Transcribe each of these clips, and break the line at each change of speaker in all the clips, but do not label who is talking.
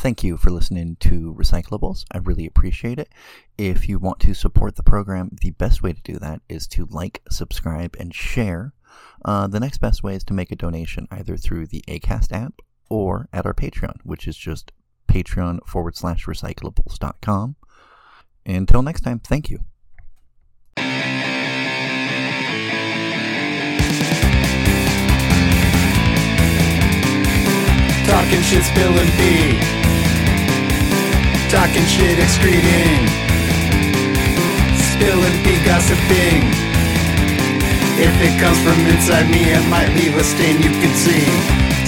Thank you for listening to Recyclables. I really appreciate it. If you want to support the program, the best way to do that is to like, subscribe, and share. Uh, the next best way is to make a donation either through the ACAST app or at our Patreon, which is just patreon forward slash recyclables.com. Until next time, thank you.
Talking shit, spilling pee. Talking shit, excreting. Spilling pee, gossiping. If it comes from inside me, it might leave a stain you can see.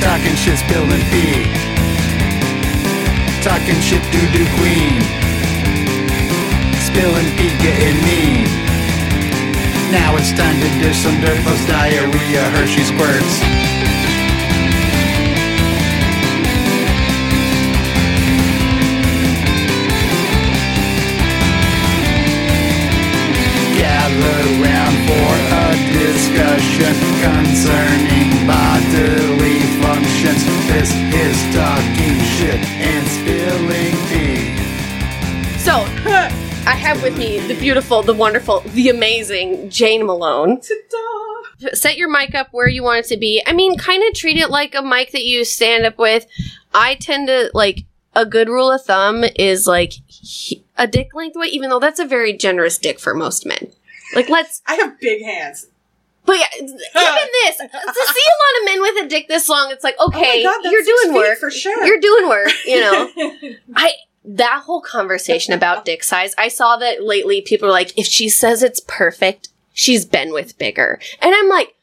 Talking shit, spilling pee. Talking shit, doo doo queen. Spilling pee, getting mean. Now it's time to dish some dirt, diarrhea, Hershey squirts. Gather round for a discussion concerning bodily functions. This is talking shit and spilling tea.
So, I have with me the beautiful, the wonderful, the amazing Jane Malone. Set your mic up where you want it to be. I mean, kind of treat it like a mic that you stand up with. I tend to like a good rule of thumb is like he- a dick length away, even though that's a very generous dick for most men. Like, let's
I have big hands.
But yeah, even this to see a lot of men with a dick this long, it's like oh okay,
oh God,
you're doing work
for sure.
You're doing work, you know. I that whole conversation about dick size. I saw that lately. People are like, if she says it's perfect, she's been with bigger, and I'm like.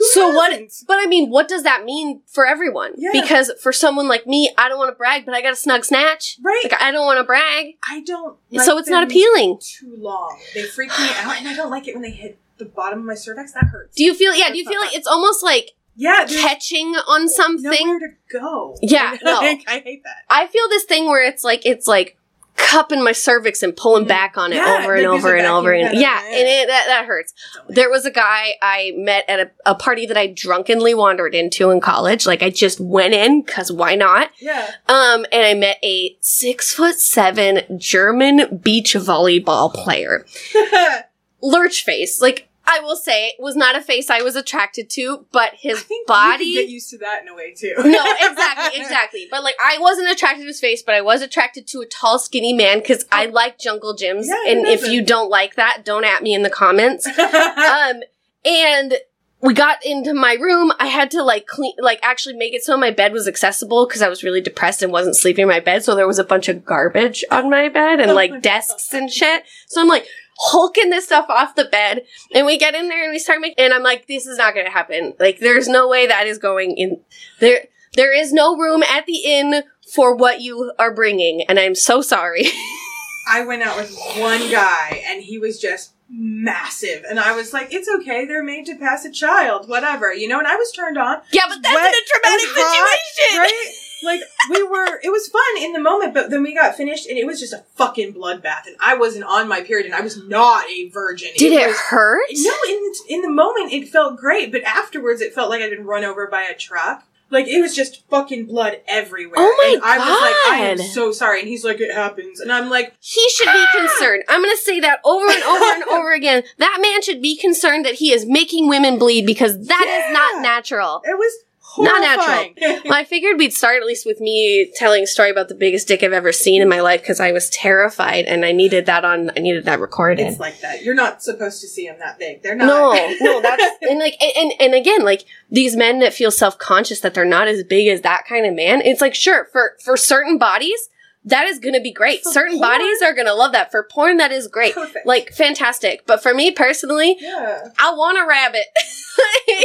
So what? But I mean, what does that mean for everyone?
Yeah.
Because for someone like me, I don't want to brag, but I got a snug snatch.
Right.
Like I don't want to brag,
I don't.
so
like
it's not appealing.
Too long. They freak me out, and I don't like it when they hit the bottom of my cervix. That hurts.
Do you feel? Yeah. Do you feel like it's almost like
yeah,
catching on something?
nowhere to go.
Yeah, no.
I hate that.
I feel this thing where it's like it's like cupping my cervix and pulling back on it.
Yeah,
over and over and over and yeah, and it, that that hurts. There was a guy I met at a, a party that I drunkenly wandered into in college. Like I just went in because why not?
Yeah.
Um, and I met a six foot seven German beach volleyball player. Lurch face, like. I will say, was not a face I was attracted to, but his body.
you get used to that in a way too.
No, exactly, exactly. But like, I wasn't attracted to his face, but I was attracted to a tall, skinny man because I like jungle gyms.
Yeah,
and if you don't like that, don't at me in the comments. um, and we got into my room. I had to like clean, like actually make it so my bed was accessible because I was really depressed and wasn't sleeping in my bed. So there was a bunch of garbage on my bed and like desks and shit. So I'm like hulking this stuff off the bed and we get in there and we start making, and I'm like, this is not going to happen. Like there's no way that is going in there. There is no room at the inn for what you are bringing. And I'm so sorry.
I went out with one guy, and he was just massive, and I was like, "It's okay. They're made to pass a child, whatever, you know." And I was turned on.
yeah, but that's
Wet,
in a traumatic
it was hot,
situation.
right? Like we were, it was fun in the moment, but then we got finished, and it was just a fucking bloodbath, and I wasn't on my period, and I was not a virgin.
Did it
was-
hurt?
No, in in the moment it felt great, but afterwards it felt like I'd been run over by a truck. Like it was just fucking blood everywhere.
Oh my
and I was like, I am so sorry. And he's like, it happens. And I'm like,
He should be ah! concerned. I'm going to say that over and over and over again. That man should be concerned that he is making women bleed because that is not natural.
it was
Not natural. Well, I figured we'd start at least with me telling a story about the biggest dick I've ever seen in my life because I was terrified and I needed that on. I needed that recorded.
it's like that. You're not supposed to see them that big. They're not.
No, no, that's and like and, and and again, like these men that feel self conscious that they're not as big as that kind of man. It's like sure for for certain bodies that is going to be great.
For
certain
porn?
bodies are going to love that. For porn, that is great,
Perfect.
like fantastic. But for me personally,
yeah.
I want a rabbit.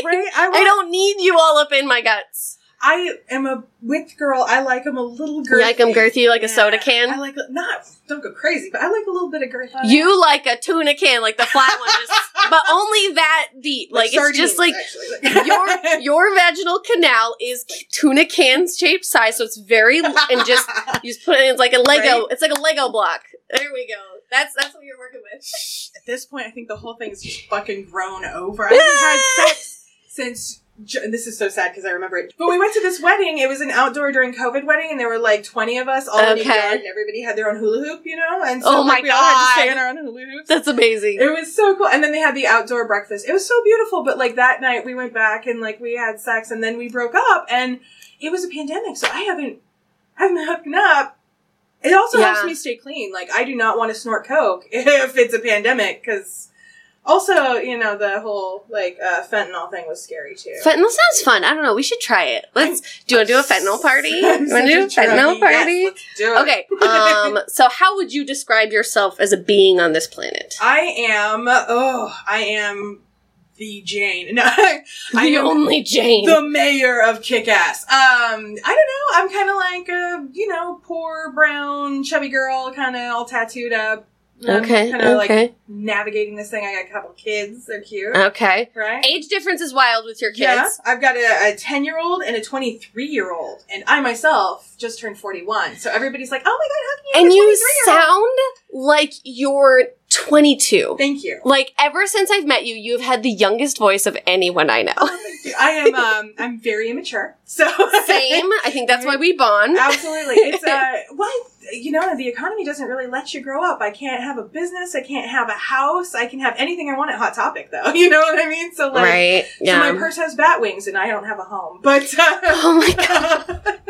Right? I,
I don't need you all up in my guts.
I am a width girl. I like them a little girthy.
You them girthy like a soda can?
I like not. Don't go crazy, but I like a little bit of girth. on it.
You like a tuna can, like the flat one, just, but only that deep. Like, it's just like your your vaginal canal is tuna can shaped size, so it's very and just you just put it. in It's like a Lego.
Right?
It's like a Lego block. There we go. That's that's what you're working with.
At this point, I think the whole thing is just fucking grown over. I haven't had sex since J- This is so sad because I remember it. But we went to this wedding. It was an outdoor during COVID wedding, and there were like twenty of us all in a yard, and everybody had their own hula hoop, you know. And so
Oh
like, we all had to
God.
stay in our own hula hoops.
That's amazing.
It was so cool. And then they had the outdoor breakfast. It was so beautiful. But like that night we went back and like we had sex and then we broke up and it was a pandemic. So I haven't, I haven't hooked up. It also
Yeah.
helps me stay clean. Like I do not want to snort coke if it's a pandemic because also, you know, the whole like uh, fentanyl thing was scary too.
Fentanyl sounds fun. I don't know. We should try it. Let's. Do you want to do a fentanyl party? You want to do a fentanyl party?
Yes, let's do it.
Okay. Um. So, how would you describe yourself as a being on this planet?
I am, oh, I am the Jane. No,
the only Jane.
the mayor of Kick-Ass. Um, I don't know. I'm kind of like a, you know, poor brown chubby girl, kind of all tattooed up.
Okay.
Kind of like
Okay.
navigating this thing. I got a couple kids. They're cute,
Okay.
right?
Age difference is wild with your kids.
Yeah, I've got a 10 year old and a 23 year old, and I myself just turned 41. So everybody's like, "Oh my god, how can you?"
And you sound like you're 22.
Thank you.
Like ever since I've met you, you've had the youngest voice of anyone I know.
Oh, thank you. I am. Um, I'm very immature. So
Same. I think that's why we bond.
Absolutely. It's uh well, you know, the economy doesn't really let you grow up. I can't have a business, I can't have a house, I can have anything I want at Hot Topic though. You know what I mean? So like
right.
so my purse has bat wings and I don't have a home. But uh,
Oh my god.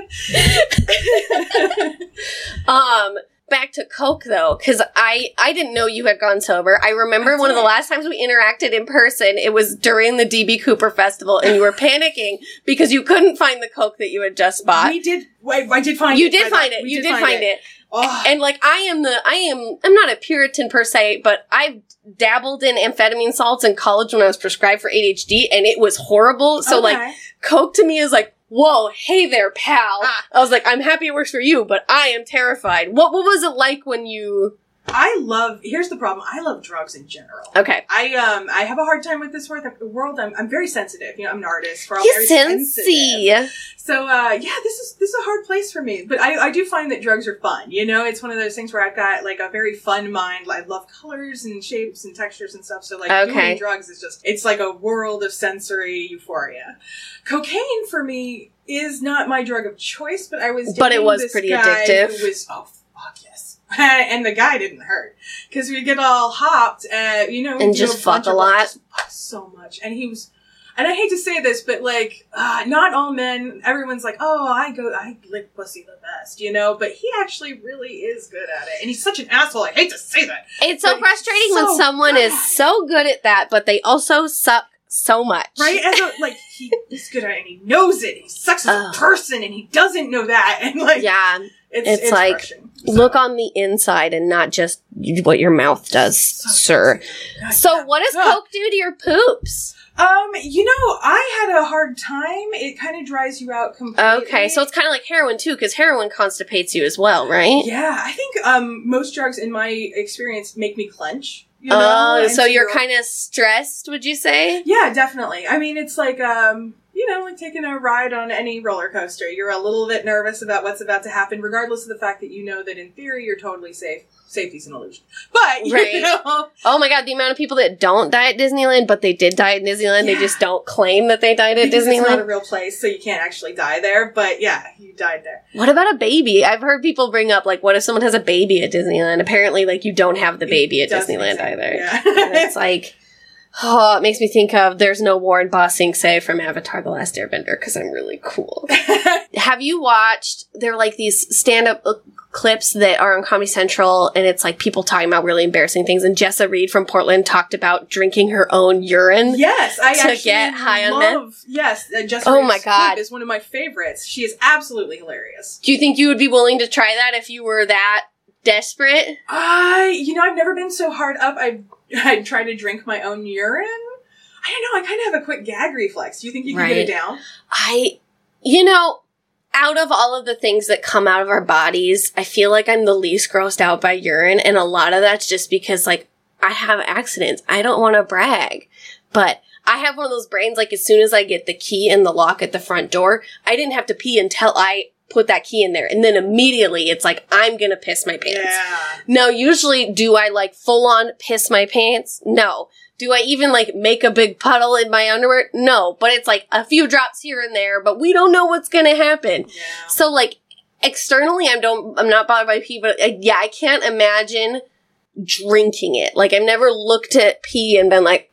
Um, back to Coke though, because I I didn't know you had gone sober. I remember
That's
one of the last times we interacted in person. It was during the DB Cooper Festival, and you were panicking because you couldn't find the Coke that you had just bought.
we did I, I did find
You
it.
did find it. You did find it.
Oh,
And like I am the I am I'm not a Puritan per se, but I've dabbled in amphetamine salts in college when I was prescribed for ADHD, and it was horrible. So like. Coke to me is like, whoa, hey there, pal.
Ah.
I was like, I'm happy it works for you, but I am terrified. What what was it like when you
I love here's the problem. I love drugs in general.
Okay.
I um I have a hard time with this wor- world. I'm, I'm very sensitive. You know, I'm an artist. We're all
You
very sensitive. So uh, yeah, this is this is a hard place for me, but I, I do find that drugs are fun. You know, it's one of those things where I've got like a very fun mind. I love colors and shapes and textures and stuff. So like
Okay.
doing drugs is just it's like a world of sensory euphoria. Cocaine for me is not my drug of choice, but I was
But it was pretty addictive.
Who was oh fuck yes, and the guy didn't hurt because we get all hopped, uh, you know,
And just fuck a lot?
fuck so much, and he was and I hate to say this, but like, uh, not all men. Everyone's like, "Oh, I go, I lick pussy the best," you know. But he actually really is good at it, and he's such an asshole. I hate to say that,
It's so frustrating
so
when someone is so good at that, but they also suck so much.
right? As a like, he is good at it, and he knows it. He sucks as
Ugh.
a person, and he doesn't know that, and like,
Yeah.
It's,
it's
it's,
like.
So-
Look on the inside and not just what your mouth does,
So
sir.
God,
So what does
Ugh.
Coke do to your poops?
Um, you know, I had a hard time. It kind of dries you out completely.
Okay, so it's kind of like heroin too, because heroin constipates you as well, right?
yeah. I think um most drugs, in my experience, make me clench. You know?
Oh, so you're kind of stressed, would you say?
Yeah, definitely. I mean, it's like um, you know, like taking a ride on any roller coaster. You're a little bit nervous about what's about to happen, regardless of the fact that you know that in theory you're totally safe. Safety's an illusion, but
Right.
you know,
Oh my god, the amount of people that don't die at Disneyland, but they did die at Disneyland, they just don't claim that they died at
because it's not a
Disneyland.
real place, so you can't actually die there. But yeah, you died there.
What about a baby? I've heard people bring up like, what if someone has a baby at Disneyland? Apparently, like you don't have the baby at Disneyland either.
Yeah.
It's like, oh, it makes me think of "There's No War in Ba Sing Se" from Avatar: The Last Airbender because I'm really cool. Have you watched? They're like these stand-up uh, clips that are on Comedy Central, and it's like people talking about really embarrassing things. And Jessa Reed from Portland talked about drinking her own urine.
Yes, I
To get high on meth?
Yes, uh, Jessica
Oh my God.
is one of my favorites. She is absolutely hilarious.
Do you think you would be willing to try that if you were that desperate?
I, you know, I've never been so hard up. I I try to drink my own urine. I don't know. I kind of have a quick gag reflex. Do you think you can get it down?
I, you know, out of all of the things that come out of our bodies, I feel like I'm the least grossed out by urine. And a lot of that's just because, like, I have accidents. I don't want to brag, but I have one of those brains, like, as soon as I get the key in the lock at the front door, I didn't have to pee until I put that key in there. And then immediately it's like, I'm gonna piss my pants.
Yeah.
Now, usually, do I like full on piss my pants? No. Do I even like make a big puddle in my underwear? No, but it's like a few drops here and there, but we don't know what's gonna happen.
Yeah.
So like externally, I'm don't I'm not bothered by pee, but uh, yeah, I can't imagine drinking it. Like I've never looked at pee and been like,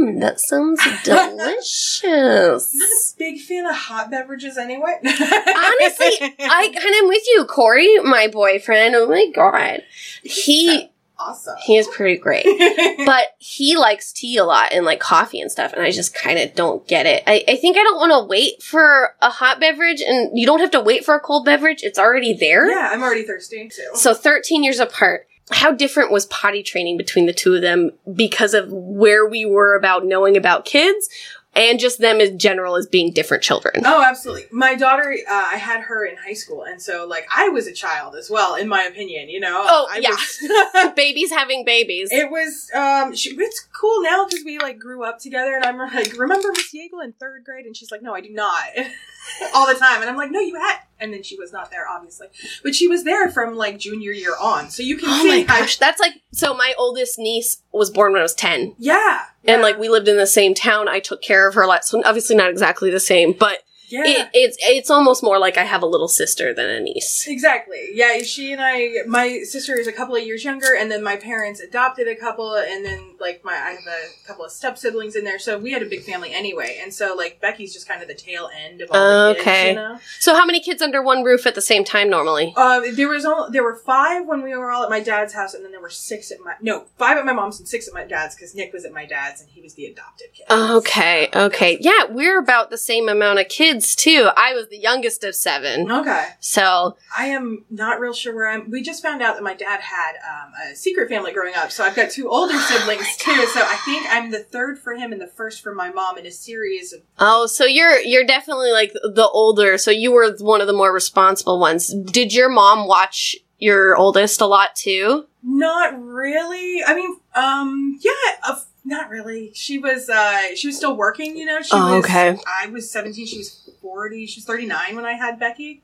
mmm, that sounds delicious.
I'm not a big fan of hot beverages anyway.
Honestly, I kind of am with you, Corey, my boyfriend. Oh my god, he
awesome.
he is pretty great. but he likes tea a lot and like coffee and stuff and i just kind of don't get it I, I think i don't want to wait for a hot beverage and you don't have to wait for a cold beverage it's already there
yeah, I'm already thirsty too.
so 13 years apart how different was potty training between the two of them because of where we were about knowing about kids and just them in general as being different children
Oh, absolutely. My daughter, uh, I had her in high school, and so like I was a child as well, in my opinion. You know.
Oh,
I
yeah.
Was,
babies having babies
it was. Um, she, it's cool now because we like grew up together, and I'm like, remember Miss Yeagle in third grade, and she's like, no, I do not, all the time, and I'm like, no, you had, and then she was not there, obviously, but she was there from like junior year on, so you can
oh
see.
my gosh that's like so my oldest niece was born when i was 10
yeah,
and
yeah,
like we lived in the same town. I took care of her a lot, so obviously not exactly the same, but
yeah.
it, it's it's almost more like I have a little sister than a niece.
Exactly. Yeah, she and I. My sister is a couple of years younger, and then my parents adopted a couple, and then like my I have a couple of step siblings in there, so we had a big family anyway. And so like Becky's just kind of the tail end of all the kids,
Okay.
you know.
So how many kids under one roof at the same time normally?
Uh, there was all, there were five when we were all at my dad's house, and then there were six at my no five at my mom's and six at my dad's because Nick was at my dad's and he was the adopted kid.
Okay, okay, yeah, we're about the same amount of kids too. I was the youngest of seven,
Okay.
so
I am not real sure where I'm. We just found out that my dad had um, a secret family growing up, so I've got two older siblings too. So I think I'm the third for him and the first for my mom in a series of.
oh, so you're you're definitely like the older. So you were one of the more responsible ones. Did your mom watch your oldest a lot too?
Not really. I mean, um, yeah, uh, not really. She was, uh, she was still working. You know, she
Oh,
was.
okay.
I was 17. She was 40. She was 39 when I had Becky.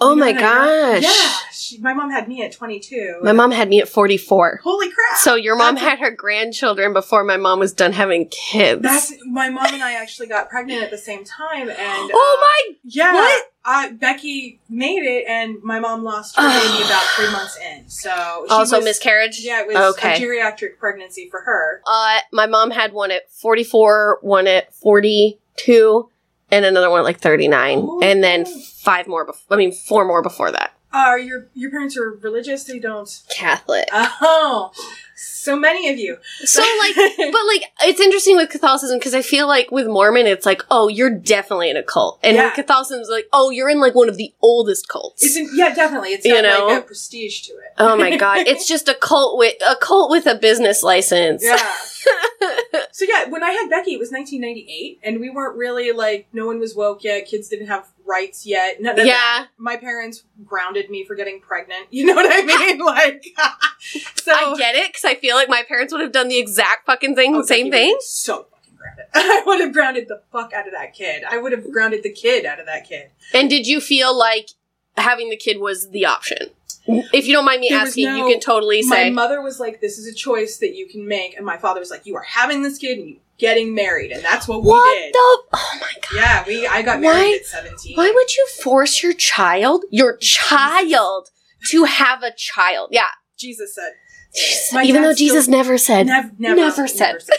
Oh my
what I mean?
gosh!
Yeah, she, my mom had me at 22.
My mom had me at forty four.
Holy crap!
So your mom
That's
had her grandchildren before my mom was done having kids.
That's my mom and I actually got pregnant at the same time, and
oh
uh,
my!
Yeah.
What?
I, Becky made it, and my mom lost her baby about three months in. So she
Also
was-
miscarriage.
Yeah, it was
okay.
a geriatric pregnancy for her.
uh, my mom had one at forty four, one at forty two, and another one at like thirty nine,
Ooh.
and then five more. Bef- I mean, four more before that.
Are your your parents are religious? They don't.
Catholic.
Oh, so many of you.
So like, but like, it's interesting with Catholicism because I feel like with Mormon, it's like, oh, you're definitely in a cult, and
Yeah.
with Catholicism, it's like, oh, you're in like one of the oldest cults.
It's in, yeah, definitely. It's
You
got
know?
like a prestige to it.
oh my god, it's just a cult with a cult with a business license.
Yeah. so yeah, when I had Becky, it was 1998, and we weren't really like no one was woke yet. Kids didn't have rights yet. None of
Yeah.
that. My parents grounded me for getting pregnant. You know what I mean? like, so
I get it because I feel like my parents would have done the exact fucking thing,
Oh,
same thing.
So fucking grounded. I would have grounded the fuck out of that kid. I would have grounded the kid out of that kid.
And did you feel like having the kid was the option? If you don't mind me
There
asking,
no-
you can totally say.
My mother was like, "This is a choice that you can make," and my father was like, "You are having this kid and you getting married," and that's what,
what
we did.
the? Oh my god!
yeah, we. I got
Why-
married at 17.
Why would you force your child, your child, to have a child? Yeah,
Jesus said?
Jesus. Even though Jesus
still-
never said.
Never, never,
Never said.
that.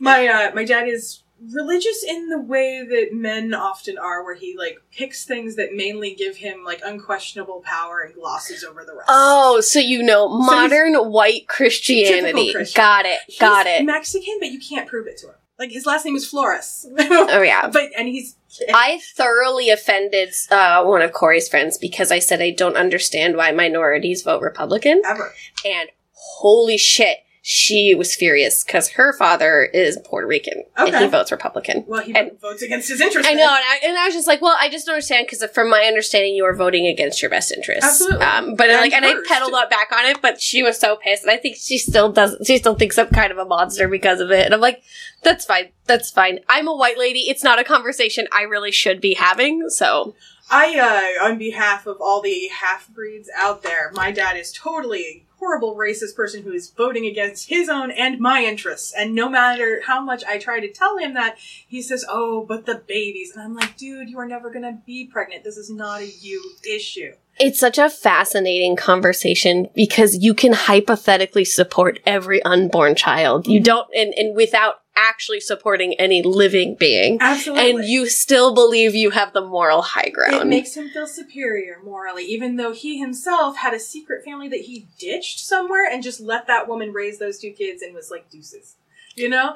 My uh, my dad is religious in the way that men often are, where he like picks things that mainly give him like unquestionable power and glosses over the rest.
Oh, so you know modern white Christianity.
Christian.
Got it.
He's
Got it.
Mexican, but you can't prove it to him. Like his last name is Flores,
Oh yeah.
but and he's
I thoroughly offended uh, one of Corey's friends because I said I don't understand why minorities vote Republican.
ever.
And holy shit, she was furious because her father is Puerto Rican and he votes Republican.
Well, he
And-
votes against his interest.
I know, and I, and I was just like, well, I just don't understand because from my understanding, you are voting against your best interests.
Absolutely.
Um, but
And
like, and I pedaled up back on it, but she was so pissed, and I think she still does. She still thinks I'm kind of a monster because of it. And I'm like, that's fine, that's fine. I'm a white lady. It's not a conversation I really should be having. So
I, uh, on behalf of all the half breeds out there, my dad is totally horrible racist person who is voting against his own and my interests. And no matter how much I try to tell him that, he says, "Oh, but the babies." And I'm like, "Dude, you are never going to be pregnant. This is not a you issue."
It's such a fascinating conversation because you can hypothetically support every unborn child. You
Mhm.
don't, and, and without actually supporting any living being.
Absolutely.
And you still believe you have the moral high ground.
It makes him feel superior morally, even though he himself had a secret family that he ditched somewhere and just let that woman raise those two kids and was like deuces. You know?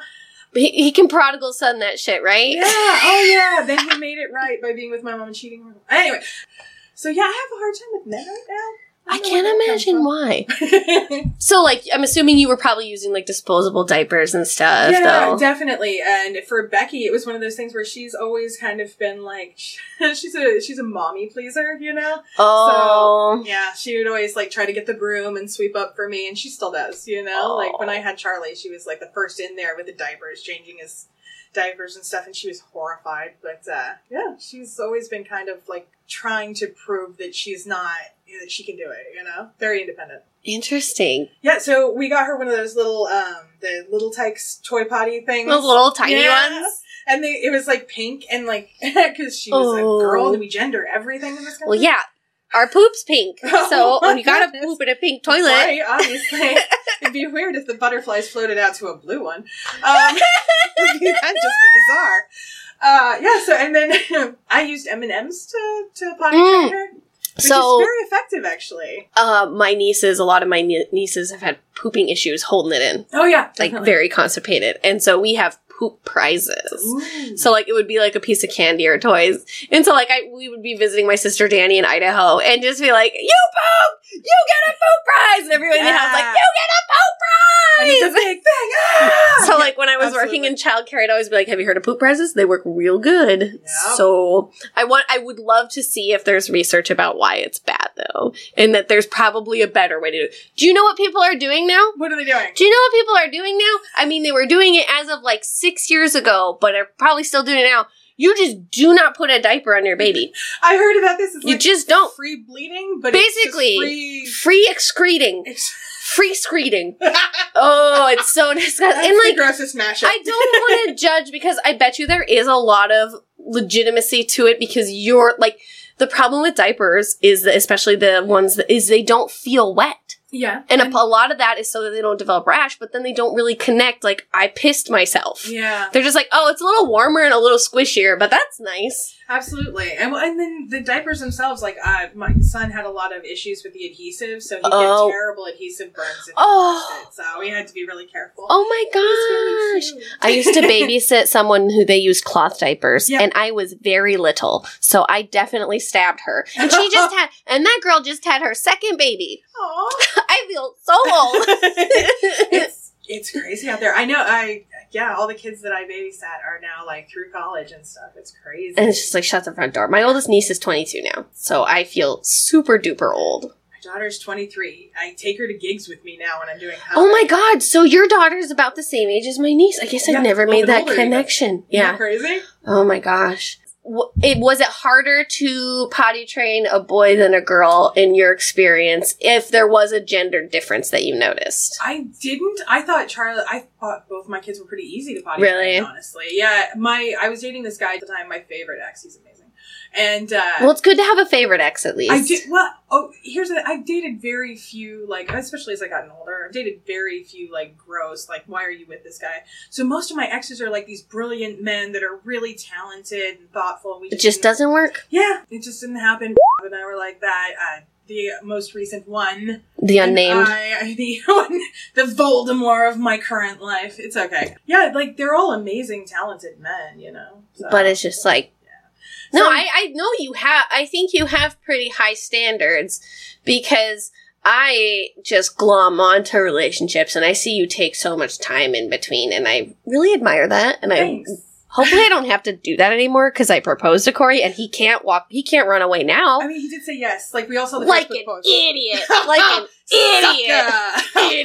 he, he can prodigal son that shit, right?
Yeah. Oh yeah. Then he made it right by being with my mom and cheating on her. Anyway. So yeah, I have a hard time with men right
I can't imagine why. So, like, I'm assuming you were probably using like disposable diapers and stuff,
yeah,
though.
definitely. And for Becky, it was one of those things where she's always kind of been like, she's a she's a mommy pleaser, you know.
oh,
Yeah, she would always like try to get the broom and sweep up for me, and she still does. You know,
Aw.
like when I had Charlie, she was like the first in there with the diapers, changing his diapers and stuff, and she was horrified. But uh, yeah, she's always been kind of like trying to prove that she's not she can do it. You know, very independent.
interesting.
Yeah, so we got her one of those little um the little Tikes toy potty things.
Those little tiny
Yeah.
ones.
And they, it was like pink and like because she was
Oh.
a girl and we gender everything in this country.
Well, yeah, our poop's pink,
Oh
so when you gotta
goodness.
poop in a pink toilet.
Right, obviously. It'd be weird if the butterflies floated out to a blue one. Um, that'd just be bizarre. Uh, yeah. So and then I used M and M's to to potty
Mm.
train her, which
So-
very effective actually.
Uh, my nieces, a lot of my nie- nieces have had pooping issues holding it in,
Oh yeah,
like very constipated, and so we have poop prizes.
Ooh.
So like it would be like a piece of candy or toys, and so like I we would be visiting my sister Danny in Idaho, and just be like, "You poop, you get a poop prize," and everyone in the house like, "You get a poop
and it's a
prize."
big thing. Ah!
So like when I was working
Absolutely.
in childcare, I'd always be like, "Have you heard of poop prizes? They work real good."
Yeah.
So I want, I would love to see if there's research about why it's bad though, and that there's probably a better way to do it. Do you know what people are doing now?
what are they doing?
Do you know what people are doing now? I mean, they were doing it as of like six years ago, but are probably still doing it now. You just do not put a diaper on your baby.
I heard about this. It's
You
like
just don't.
free bleeding, but
Basically,
free.
Free excreting.
It's
Free excreting. Oh, it's so disgusting.
That's
And like,
grossest mashup.
I don't want to judge because I bet you there is a lot of legitimacy to it because you're like the problem with diapers is that especially the ones that is they don't feel wet.
Yeah,
And a, a lot of that is so that they don't develop rash, but then they don't really connect like I pissed myself.
yeah,
They're just like, "Oh, it's a little warmer and a little squishier, but that's nice."
Absolutely. And and then the diapers themselves, like uh, my son had a lot of issues with the adhesive, so he
Oh.
get terrible adhesive burns.
Oh.
it, so we had to be really careful.
Oh my gosh. I used to babysit someone who they used cloth diapers,
Yeah.
and I was very little, so I definitely stabbed her. And she just had, and that girl just had her second baby.
Aw.
I feel so old.
it's it's crazy out there. I know. I yeah, all the kids that I babysat are now like through college and stuff. It's crazy.
and it's just like shut the front door. My oldest niece is 22 now, so I feel super duper old.
my daughter's twenty three. I take her to gigs with me now when I'm doing.
Oh my god! So your daughter's about the same age as my niece. I guess
Yeah,
I've never made that
even.
connection. Yeah.
crazy.
Oh my gosh. It was it harder to potty train a boy than a girl in your experience if there was a gender difference that you noticed.
I didn't. I thought Charlie. I thought both my kids were pretty easy to potty
Really?
train. Honestly, yeah. My I was dating this guy at the time. My favorite ex. He's amazing. And uh,
Well, it's good to have a favorite ex at least.
I did well. Oh, here's the. I've dated very few, like especially as I gotten older. I've dated very few, like gross, like why are you with this guy? So most of my exes are like these brilliant men that are really talented and thoughtful. and We
It just doesn't work.
Yeah, it just didn't happen. And I were like that. Uh, the most recent one,
The unnamed.
I, I- the one, the Voldemort of my current life. It's okay. Yeah, like they're all amazing, talented men. You know, So-
but it's just like no
So-
I, I know you have i think you have pretty high standards because i just glom onto relationships and i see you take so much time in between and i really admire that and
Thanks.
i Hopefully, I don't have to do that anymore because I proposed to Corey and he can't walk. He can't run away now.
I mean, he did say yes. Like we all saw the
like
Facebook
an
post.
idiot. Like an idiot.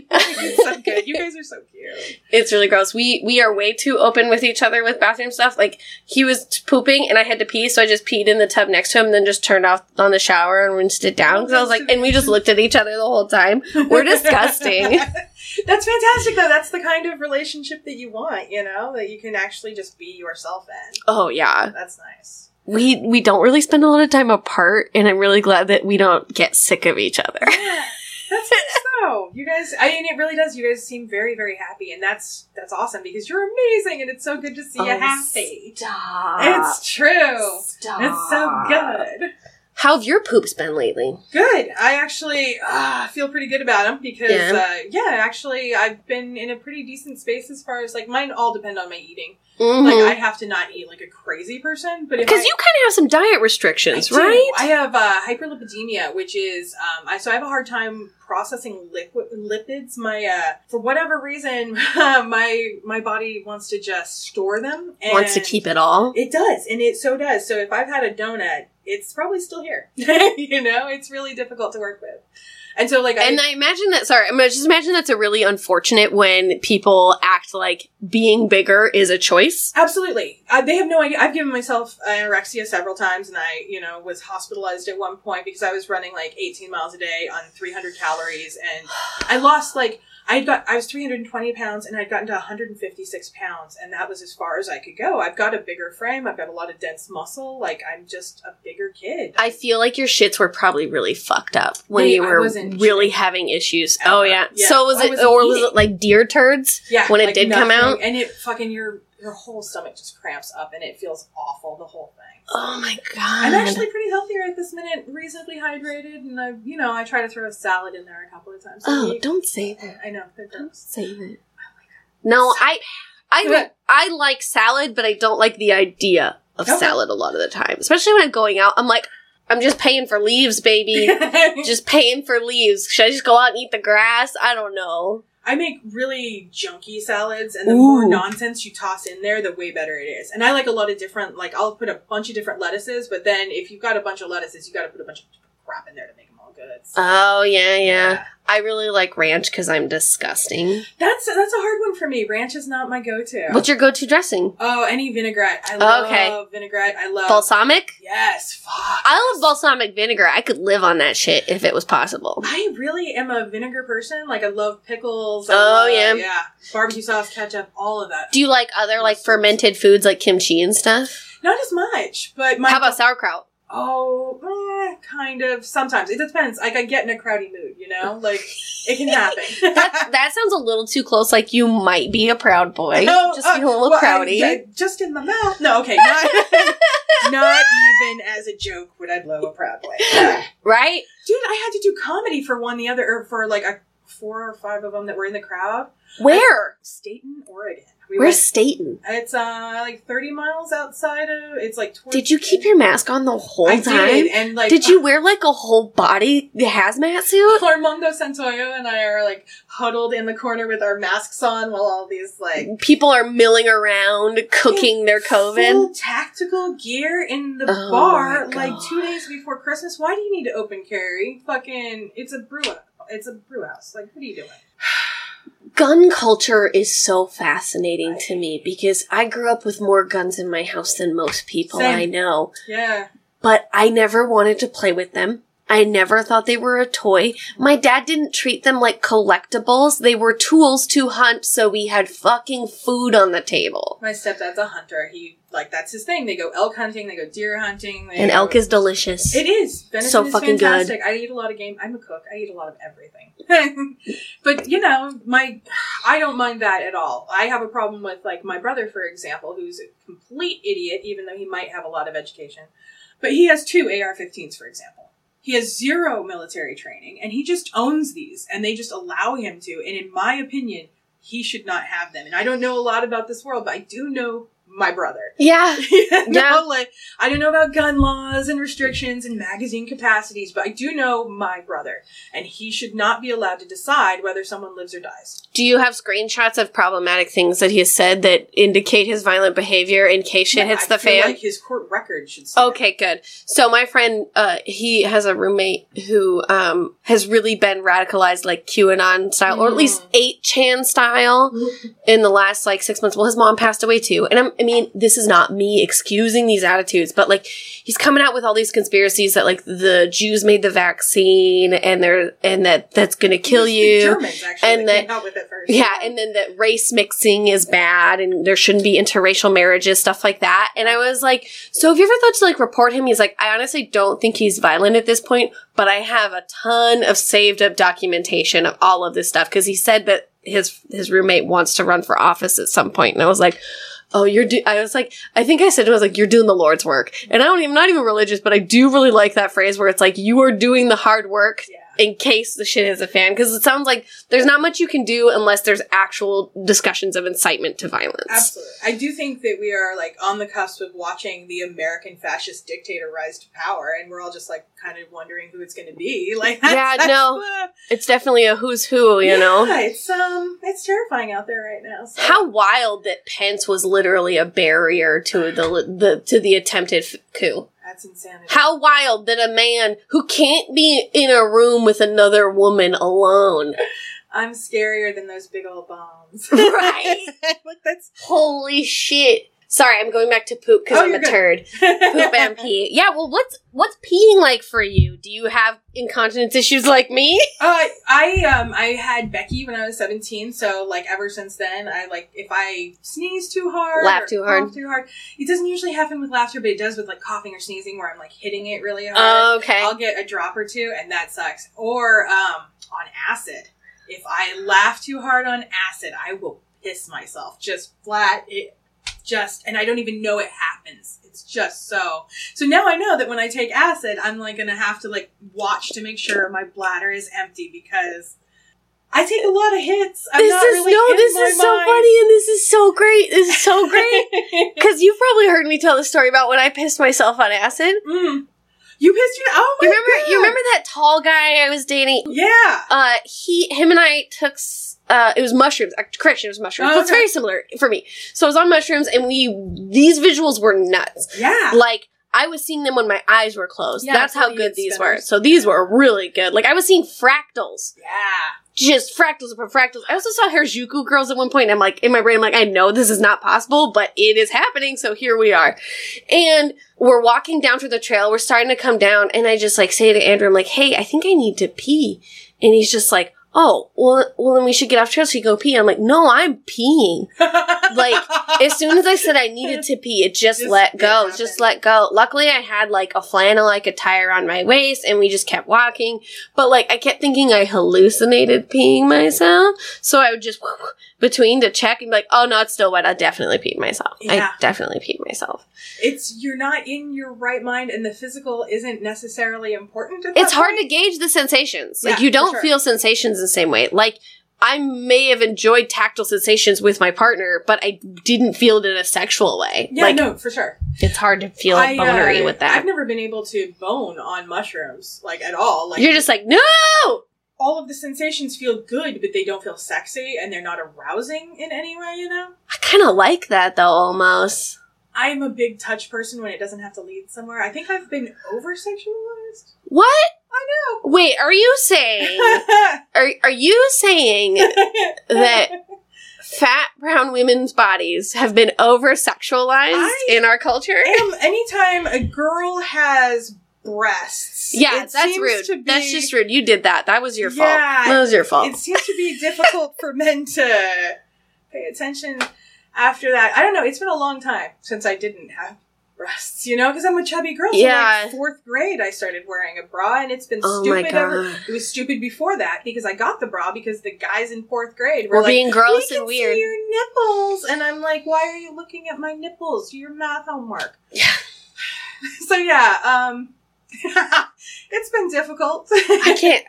Idiot. so good. You guys are so cute.
It's really gross. We we are way too open with each other with bathroom stuff. Like he was pooping and I had to pee, so I just peed in the tub next to him, and then just turned off on the shower and rinsed it down because I was like, and we just looked at each other the whole time. We're disgusting.
That's fantastic, though. That's the kind of relationship that you want. You know, that you can actually just be yourself in.
oh yeah,
That's nice.
we we don't really spend a lot of time apart, and I'm really glad that we don't get sick of each other.
Yeah, that's nice though. You guys, I mean, it really does. You guys seem very, very happy, and that's that's awesome because you're amazing, and it's so good to see oh, you
Oh,
happy.
Stop.
It's true.
Stop.
It's so good.
How have your poops been lately?
Good. I actually uh, feel pretty good about them because,
Yeah.
Uh, yeah, actually, I've been in a pretty decent space as far as like mine all depend on my eating. Like I have to not eat like a crazy person, but
Because you kind of have some diet restrictions,
I
right?
I have uh, hyperlipidemia, which is um, I so I have a hard time processing liquid lipids. My uh, for whatever reason, my my body wants to just store them. And
Wants to keep it all.
It does, and it so does. So if I've had a donut, it's probably still here. you know, it's really difficult to work with. And so, like, I,
And I imagine that. Sorry, I'm just imagine that's a really unfortunate when people act like being bigger is a choice.
Absolutely. I, they have no idea. I've given myself anorexia several times, and I, you know, was hospitalized at one point because I was running like 18 miles a day on 300 calories, and I lost like I got I was 320 pounds, and I'd gotten to 156 pounds, and that was as far as I could go. I've got a bigger frame. I've got a lot of dense muscle. Like I'm just a bigger kid.
I feel like your shits were probably really fucked up when
Wait,
you were really
shitting.
having issues.
Ever.
Oh yeah.
Yeah.
So was it, or was it like deer turds?
yeah,
when it
like
did come out?
and it fucking your your whole stomach just cramps up, and it feels awful. The whole thing.
Oh my god.
I'm actually pretty healthy right this minute, reasonably hydrated, and I, you know, I try to throw a salad in there a couple of times.
Oh,
week.
don't say that.
I know
Don't say that. Oh my god. No, I, I,
Good.
I like salad, but I don't like the idea of
Okay.
salad a lot of the time. Especially when I'm going out. I'm like, I'm just paying for leaves, baby. just paying for leaves. Should I just go out and eat the grass? I don't know.
I make really junky salads, and the more nonsense you toss in there, the way better it is. And I like a lot of different, like I'll put a bunch of different lettuces, but then if you've got a bunch of lettuces, you got to put a bunch of crap in there to make them all good. So,
Oh yeah, yeah. I really like ranch because I'm disgusting.
that's that's a hard one for me. Ranch is not my go-to.
What's your go-to dressing?
oh, any vinaigrette. I love oh,
Okay.
vinaigrette. I love
Balsamic.
Yes, fuck.
I love balsamic vinegar. I could live on that shit if it was possible.
I really am a vinegar person. Like I love pickles. I
Oh,
love-
yeah.
yeah, barbecue sauce, ketchup, all of that.
Do you like other like fermented foods like kimchi and stuff?
Not as much, but my
How about sauerkraut?
Oh, eh, kind of. Sometimes it depends. Like I get in a crowdy mood, you know. Like it can happen.
That that sounds a little too close. Like you might be a proud boy.
No,
Just
uh,
feel a little
well,
crowdy.
I- just in the mouth. No, okay, not not even as a joke would I blow a proud boy.
right?
Dude, I had to do comedy for one the other or for like a four or five of them that were in the crowd.
Where?
Stayton, Oregon. We
Where's
went-
Stayton?
It's uh like thirty miles outside of. It's like.
Did you keep your mask on the whole
I
time?
did, and like.
Did you wear like a whole body hazmat suit?
Armando Santoyo and I are like huddled in the corner with our masks on while all these like
People are milling around cooking their COVID.
tactical gear in the
Oh
bar like two days before Christmas. Why do you need to open carry? Fucking, it's a brew. It's a brew house. Like, what are you doing?
Gun culture is so fascinating to me because I grew up with more guns in my house than most people
Same.
I know.
Yeah,
but I never wanted to play with them. I never thought they were a toy. My dad didn't treat them like collectibles. They were tools to hunt, so we had fucking food on the table.
my stepdad's a hunter. He like that's his thing. They go elk hunting. They go deer hunting.
And
go-
elk is delicious.
It is. Venison
So
is
fucking good.
I eat a lot of game. I'm a cook. I eat a lot of everything. but you know, my I don't mind that at all. I have a problem with like my brother, for example, who's a complete idiot, even though he might have a lot of education. But he has two AR-15s, for example. He has zero military training, and he just owns these, and they just allow him to. And in my opinion, he should not have them. And I don't know a lot about this world, but I do know my brother.
Yeah.
you know,
Yeah.
like I don't know about gun laws and restrictions and magazine capacities, but I do know my brother, and he should not be allowed to decide whether someone lives or dies.
Do you have screenshots of problematic things that he has said that indicate his violent behavior in case shit hits
I
the
feel
fan?
Like his court record should. Say
Okay, good. So my friend, uh, he has a roommate who um has really been radicalized, like QAnon style, or at least eight chan style, in the last like six months. Well, his mom passed away too, and I'm, I mean, this is not me excusing these attitudes, but like he's coming out with all these conspiracies that like the Jews made the vaccine, and they're and that that's gonna kill
The
you.
Germans actually
and
that
that-
came out with it first.
Yeah, and then that race mixing is bad and there shouldn't be interracial marriages, stuff like that. And I was like, so have you ever thought to like report him? He's like, I honestly don't think he's violent at this point, but I have a ton of saved up documentation of all of this stuff because he said that his his roommate wants to run for office at some point, and I was like. Oh, you're do- I was like, I think I said to I was like, you're doing the Lord's work. And I don't even, I'm not even religious, but I do really like that phrase where it's like, you are doing the hard work
Yeah.
In case the shit is a fan because it sounds like there's not much you can do unless there's actual discussions of incitement to violence.
Absolutely. I do think that we are like on the cusp of watching the American fascist dictator rise to power, and we're all just like kind of wondering who it's going to be. Like, that's,
Yeah,
that's
no.
the-
It's definitely a who's who, you know.
Yeah, it's um, it's terrifying out there right now. So.
How wild that Pence was literally a barrier to the the to the attempted coup.
That's insanity.
How wild that a man who can't be in a room with another woman alone.
I'm scarier than those big old bombs.
Right.
like that's
Holy shit. Sorry, I'm going back to poop because
Oh,
I'm a
good.
turd. Poop and pee. Yeah, well, what's what's peeing like for you? Do you have incontinence issues like me?
Uh, I um I had Becky when I was seventeen, so like ever since then, I like if I sneeze too hard,
Laugh too hard.
cough too hard. It doesn't usually happen with laughter, but it does with like coughing or sneezing, where I'm like hitting it really hard.
Okay.
I'll get a drop or two, and that sucks. Or um on acid, if I laugh too hard on acid, I will piss myself just flat. It just and I don't even know it happens. It's just so. So now I know that when I take acid, I'm like gonna have to like watch to make sure my bladder is empty because I take a lot of hits. I'm
this is
really
no, this is so
mind.
funny and this is so great. This is so great. Because you've probably heard me tell the story about when I pissed myself on acid.
Mm. You pissed your oh my
You remember?
God.
You remember that tall guy I was dating?
Yeah.
Uh, he, him, and I took. Uh, it was mushrooms. Uh, correction, it was mushrooms.
Oh,
But it's very similar for me. So I was on mushrooms, and we these visuals were nuts.
Yeah.
Like I was seeing them when my eyes were closed.
Yeah,
That's how good
good
these
spinners.
were. So these were really good. Like I was seeing fractals.
yeah.
just fractals upon fractals. I also saw Harajuku girls at one point, and I'm like, in my brain, I'm like, I know this is not possible, but it is happening, so here we are. And we're walking down through the trail, we're starting to come down, and I just like say to Andrew, I'm like, hey, I think I need to pee. And he's just like, oh, well, well then we should get off trail so you can go pee. I'm like, no, I'm peeing. Like, As soon as I said I needed to pee, it just,
Just
let go. Just let go. Luckily, I had like a flannel like could tie around my waist, and we just kept walking. But like, I kept thinking I hallucinated peeing myself, so I would just between to check and be like, "Oh no, it's still wet. I definitely peed myself.
Yeah.
I definitely peed myself."
it's you're not in your right mind, and the physical isn't necessarily important.
It's hard to gauge the sensations. Like
Yeah,
you don't
sure.
feel sensations the same way. Like. I may have enjoyed tactile sensations with my partner, but I didn't feel it in a sexual way.
Yeah,
like
no, for sure.
it's hard to feel
I, uh,
bonery with that.
I've never been able to bone on mushrooms like at all. Like
You're just like, no!
All of the sensations feel good, but they don't feel sexy, and they're not arousing in any way. You know.
I kind of like that though, almost.
I'm a big touch person when it doesn't have to lead somewhere. I think I've been over sexualized.
What?
I know.
Wait, are you saying, are, are you saying that fat brown women's bodies have been over sexualized in our culture?
am anytime a girl has breasts.
Yeah,
it
that's rude.
be-
That's just rude. You did that. That was your fault.
Yeah,
That was your fault.
It seems to be difficult for men to pay attention after that. I don't know. It's been a long time since I didn't have breasts, you know, because I'm a chubby girl. So
Yeah.
like fourth grade, I started wearing a bra, and it's been
Oh
stupid. Ever. It was stupid before that because I got the bra because the guys in fourth grade were
We're
like,
being gross
we
and weird.
See your nipples, and I'm like, why are you looking at my nipples? Your math homework.
Yeah.
so yeah, um, it's been difficult.
I can't.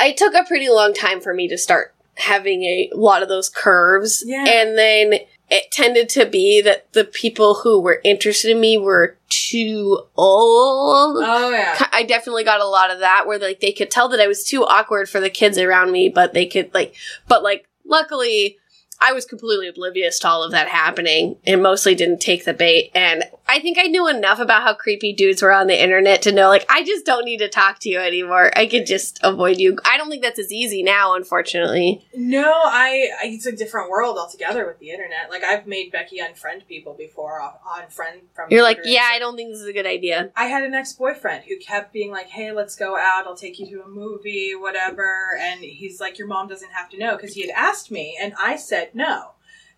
It took a pretty long time for me to start having a lot of those curves.
Yeah.
And then it tended to be that the people who were interested in me were too old.
Oh yeah.
I definitely got a lot of that where like they could tell that I was too awkward for the kids around me, but they could like, but like, luckily, I was completely oblivious to all of that happening and mostly didn't take the bait. And I think I knew enough about how creepy dudes were on the internet to know, like, I just don't need to talk to you anymore. I could just avoid you. I don't think that's as easy now, unfortunately.
No, I, I it's a different world altogether with the internet. Like I've made Becky unfriend people before on, on friend from.
You're like, yeah. I don't think this is a good idea.
I had an ex boyfriend who kept being like, "Hey, let's go out. I'll take you to a movie, whatever." And he's like, "Your mom doesn't have to know," because he had asked me, and I said no.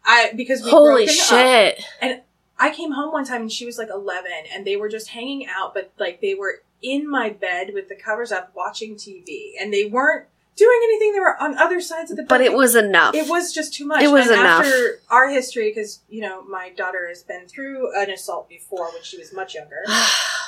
I because we
Holy
broken up.
shit.
And I came home one time and she was like 11 and they were just hanging out, but like they were in my bed with the covers up watching TV and they weren't doing anything. They were on other sides of the bed.
But it was enough.
It was just too much.
It was
and
enough.
After our history, because, you know, my daughter has been through an assault before when she was much younger.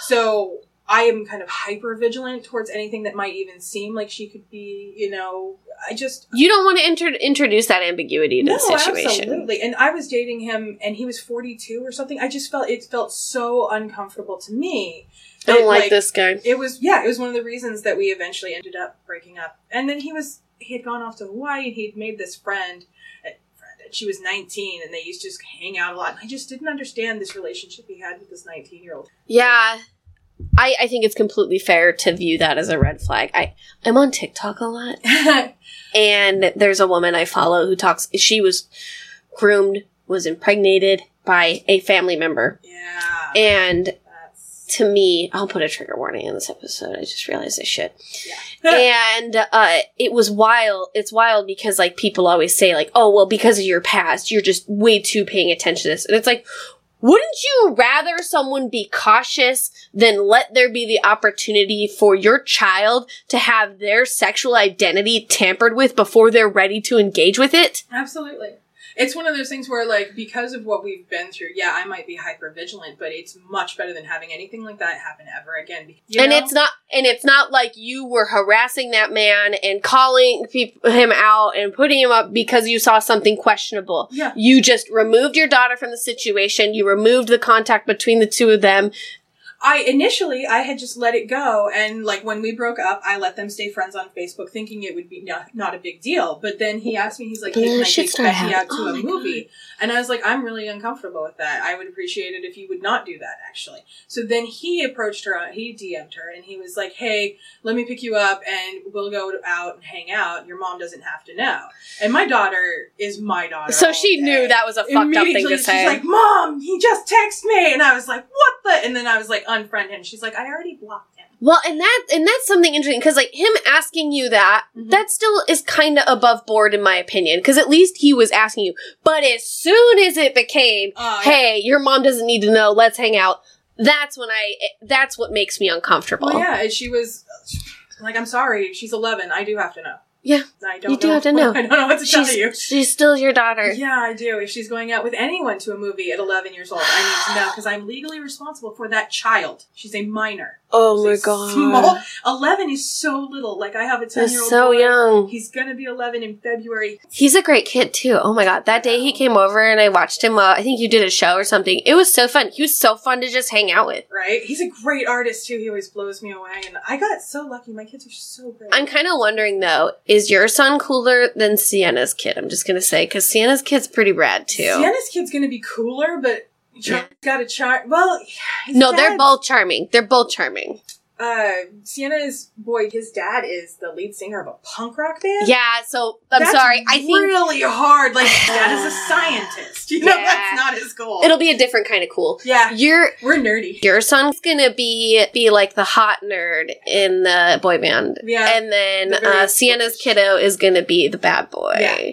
So I am kind of hyper vigilant towards anything that might even seem like she could be, you know, I just.
you don't want to inter- introduce that ambiguity to
No,
the situation.
absolutely. And I was dating him, and he was forty-two or something. I just felt it felt so uncomfortable to me.
I don't
that,
like, this guy.
It was yeah. It was one of the reasons that we eventually ended up breaking up. And then he was he had gone off to Hawaii, and he'd made this friend. Eh, friend, and She was 19 and they used to just hang out a lot. And I just didn't understand this relationship he had with this 19 year old.
Yeah. I, I think it's completely fair to view that as a red flag. I, I'm on TikTok a lot. And there's a woman I follow who talks, she was groomed, was impregnated by a family member.
yeah.
And
That's,
to me, I'll put a trigger warning in this episode. I just realized I should.
yeah.
and uh, it was wild. It's wild because like people always say like, oh well, because of your past, you're just way too paying attention to this, and it's like. Wouldn't you rather someone be cautious than let there be the opportunity for your child to have their sexual identity tampered with before they're ready to engage with it?
Absolutely. It's one of those things where, like, because of what we've been through, yeah, I might be hyper vigilant, but it's much better than having anything like that happen ever again. You know?
and it's not and it's not like you were harassing that man and calling peop him out and putting him up because you saw something questionable
Yeah.
you just removed your daughter from the situation you removed the contact between the two of them
I initially I had just let it go, and like when we broke up, I let them stay friends on Facebook, thinking it would be not, not a big deal. But then he asked me, he's like, "Hey, can I take Becky out to.
Oh
a movie?" And I was like, "I'm really uncomfortable with that. I would appreciate it if you would not do that, actually." So then he approached her, he DM'd her, and he was like, "Hey, let me pick you up, and we'll go out and hang out. Your mom doesn't have to know." And my daughter is my daughter,
so she
day
knew that was a fucked up thing to
she's
say
like, "Mom, he just texted me," and I was like, "What the?" And then I was like, "Unfriend him." She's like, "I already blocked him."
well and that and that's something interesting because like him asking you that
Mhm.
that still is kind of above board in my opinion because at least he was asking you but as soon as it became
Oh,
hey your mom doesn't need to know let's hang out that's when i that's what makes me uncomfortable
Well, yeah, she was like, "I'm sorry, she's 11. I do have to know."
Yeah,
I don't.
you do have to know.
I don't know what to tell you.
she's, she's still your daughter
Yeah, I do. If she's going out with anyone to a movie at 11 years old, I need to know because I'm legally responsible for that child. She's a minor.
oh my god
Small. 11 is so little. Like I have a 10 year old.
so young
He's gonna be 11 in February.
He's a great kid too. Oh my god. That day he came over and I watched him, uh, I think you did a show or something. It was so fun. He was so fun to just hang out with.
Right? He's a great artist too. He always blows me away, and I got so lucky. My kids are so great.
I'm kind of wondering though, is your son cooler than Sienna's kid? I'm just gonna say, cause Sienna's kid's pretty rad too.
Sienna's kid's gonna be cooler, but Charlie's got a charm. Well,
no, they're both charming. They're both charming.
Uh, Sienna's boy, his dad is the lead singer of a punk rock band.
Yeah, so I'm
That's
sorry. I think
really hard. Like dad is a scientist. You know,
Yeah.
that's not his goal.
it'll be a different kind of cool.
yeah,
Your
we're nerdy.
your son's gonna be be like the hot nerd in the boy band.
Yeah,
And then
The
uh, Sienna's kiddo is gonna be the bad boy.
Yeah.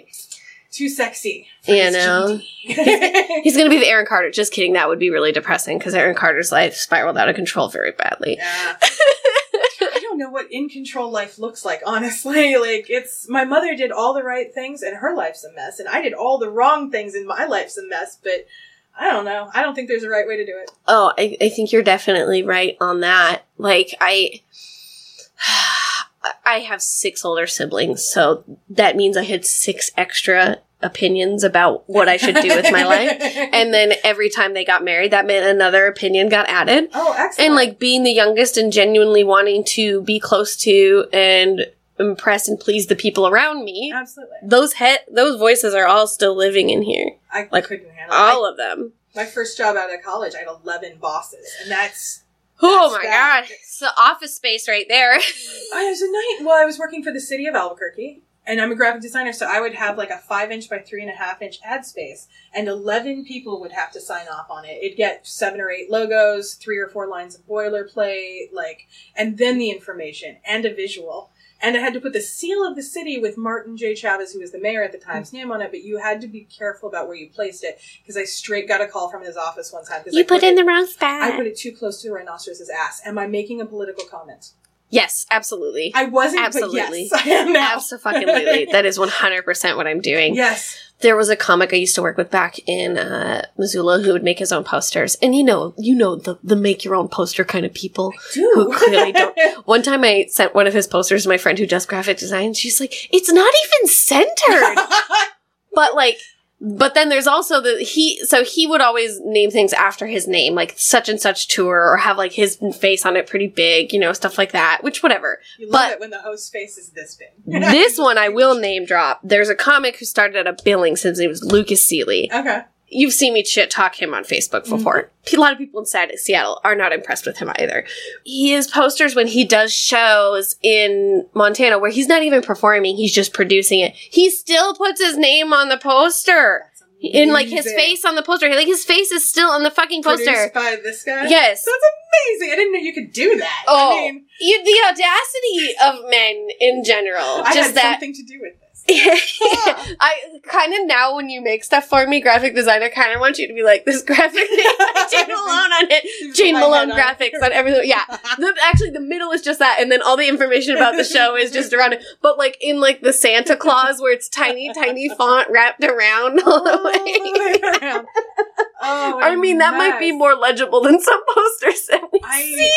Too sexy.
You know.
GD.
He's gonna be the Aaron Carter. Just kidding. That would be really depressing because Aaron Carter's life spiraled out of control very badly.
Yeah. I don't know what in control life looks like, honestly. Like, it's my mother did all the right things and her life's a mess, and I did all the wrong things and my life's a mess, but I don't know. I don't think there's a right way to do it.
Oh, I, I think you're definitely right on that. Like I, I have six older siblings, so that means I had six extra opinions about what I should do with my life. And then every time they got married, that meant another opinion got added.
oh, excellent.
And like being the youngest and genuinely wanting to be close to and impress and please the people around me.
absolutely,
Those he- those voices are all still living in here.
I
like,
couldn't handle it.
All of them.
My first job out of college, I had eleven bosses, and that's
Oh my
bad.
god. It's the office space right there.
I was a night. Well, I was working for the city of Albuquerque, and I'm a graphic designer, so I would have like a five inch by three and a half inch ad space, and eleven people would have to sign off on it. It'd get seven or eight logos, three or four lines of boilerplate, like, and then the information and a visual. And I had to put the seal of the city with Martin J. Chavez, who was the mayor at the time's mm. name on it. But you had to be careful about where you placed it because I straight got a call from his office one time. 'cause I
You put
it-
in the wrong spot.
I put it too close to the rhinoceros's ass. Am I making a political comment?
Yes, absolutely.
I wasn't,
Absolutely.
but yes, I am now.
Absolutely. That is 100% what I'm doing.
yes.
There was a comic I used to work with back in uh, Missoula who would make his own posters. And you know, you know the, the make your own poster kind of people. Who clearly don't. One time I sent one of his posters to my friend who does graphic design. She's like, it's not even centered. but like but then there's also the he so he would always name things after his name like such and such tour or have like his face on it pretty big you know stuff like that which whatever
you love
but-
it when the host face is this big.
this one i will name drop there's a comic who started at a billing since it was lucas seeley
Okay.
You've seen me shit talk him on facebook mm-hmm. before a lot of people inside seattle are not impressed with him either he has posters when he does shows in montana where he's not even performing he's just producing it he still puts his name on the poster in like his face on the poster. Like his face is still on the fucking poster.
Produced by this guy.
Yes.
That's amazing. I didn't know you could do that.
Oh,
I mean,
you, the audacity of men in general.
I
just
had
that.
something to do with this.
I kind of now when you make stuff for me, graphic design, I kind of want you to be like this graphic thing, Jane Malone on it, Jane Malone
head on
graphics on everything. Yeah, the, actually the middle is just that, and then all the information about the show is just around it. But like in like the Santa Claus, where it's tiny, tiny font wrapped around all the way.
around. Oh,
I mean, that might be more legible than some posters that we
I,
see.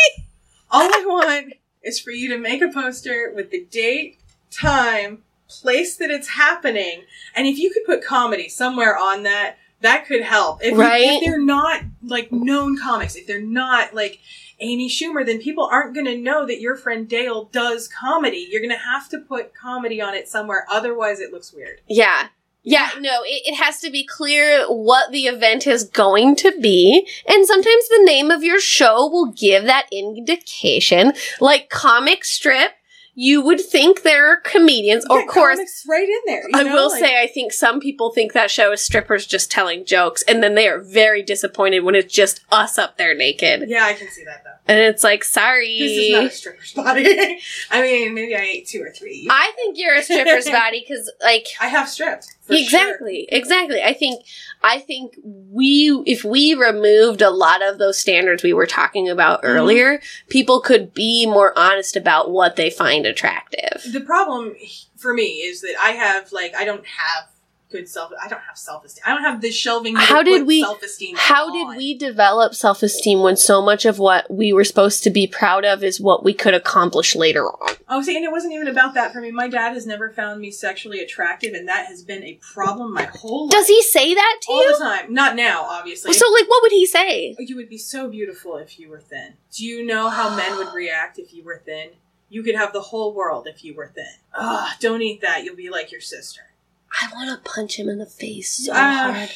all I want is for you to make a poster with the date, time, place that it's happening, and if you could put comedy somewhere on that, that could help. If,
Right.
if they're not like known comics, if they're not like Amy Schumer, then people aren't going to know that your friend Dale does comedy. You're going to have to put comedy on it somewhere, otherwise it looks weird.
Yeah. Yeah, no, it, it has to be clear what the event is going to be. And sometimes the name of your show will give that indication. Like comic strip, you would think they're comedians, of course,
right in there.
I
know,
will
like-
say, I think some people think that show is strippers just telling jokes, and then they are very disappointed when it's just us up there naked.
yeah, I can see that though.
And it's like, sorry.
This is not a stripper's body. I mean, maybe I ate two or three.
I think you're a stripper's body because, like,
I have stripped. For
exactly exactly i think i think we if we removed a lot of those standards we were talking about
Mhm.
earlier people could be more honest about what they find attractive.
The problem for me is that I have like I don't have good self. I don't have self esteem. I don't have this shelving.
How did we-
Self esteem.
how did we develop self-esteem when so much of what we were supposed to be proud of is what we could accomplish later on
Oh, see, and it wasn't even about that for me. My dad has never found me sexually attractive, and that has been a problem my whole life.
does he say that to
all
you all
the time? Not now, obviously.
so like what would he say oh,
you would be so beautiful if you were thin. Do you know how men would react if you were thin? You could have the whole world if you were thin. Ugh, don't eat that. You'll be like your sister.
I want to punch him in the face so
Uh,
hard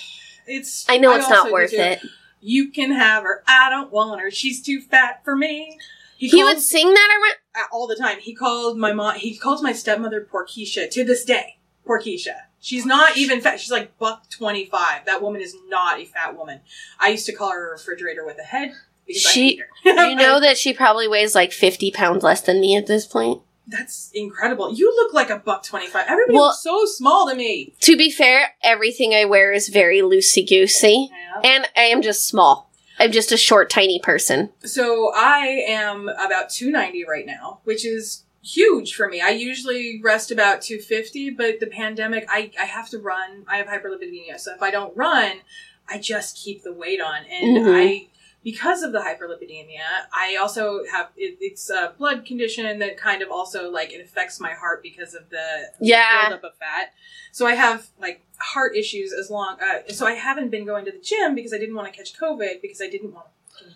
It's.
i know it's not worth it
You can have her. I don't want her. She's too fat for me.
he
called-
would sing that around
all the time. He called my mom. He calls my stepmother Porkeisha to this day. Porkeisha. She's not even fat. She's like buck twenty five. That woman is not a fat woman. I used to call her a refrigerator with a head because
She-
I hate her.
you know that she probably weighs like 50 pounds less than me at this point
that's incredible. You look like a buck twenty five. Everybody
Well-
looks so small to me.
To be fair, everything I wear is very loosey goosey,
Yeah.
and I am just small. I'm just a short, tiny person.
So I am about 290 right now, which is huge for me. I usually rest about 250, but the pandemic, I, I have to run. I have hyperlipidemia. So if I don't run, I just keep the weight on. And
Mhm.
I because of the hyperlipidemia, I also have it, it's a blood condition that kind of also like it affects my heart because of the
Yeah.
buildup of fat. So I have like heart issues as long. Uh, so I haven't been going to the gym because I didn't want to catch COVID because I didn't want to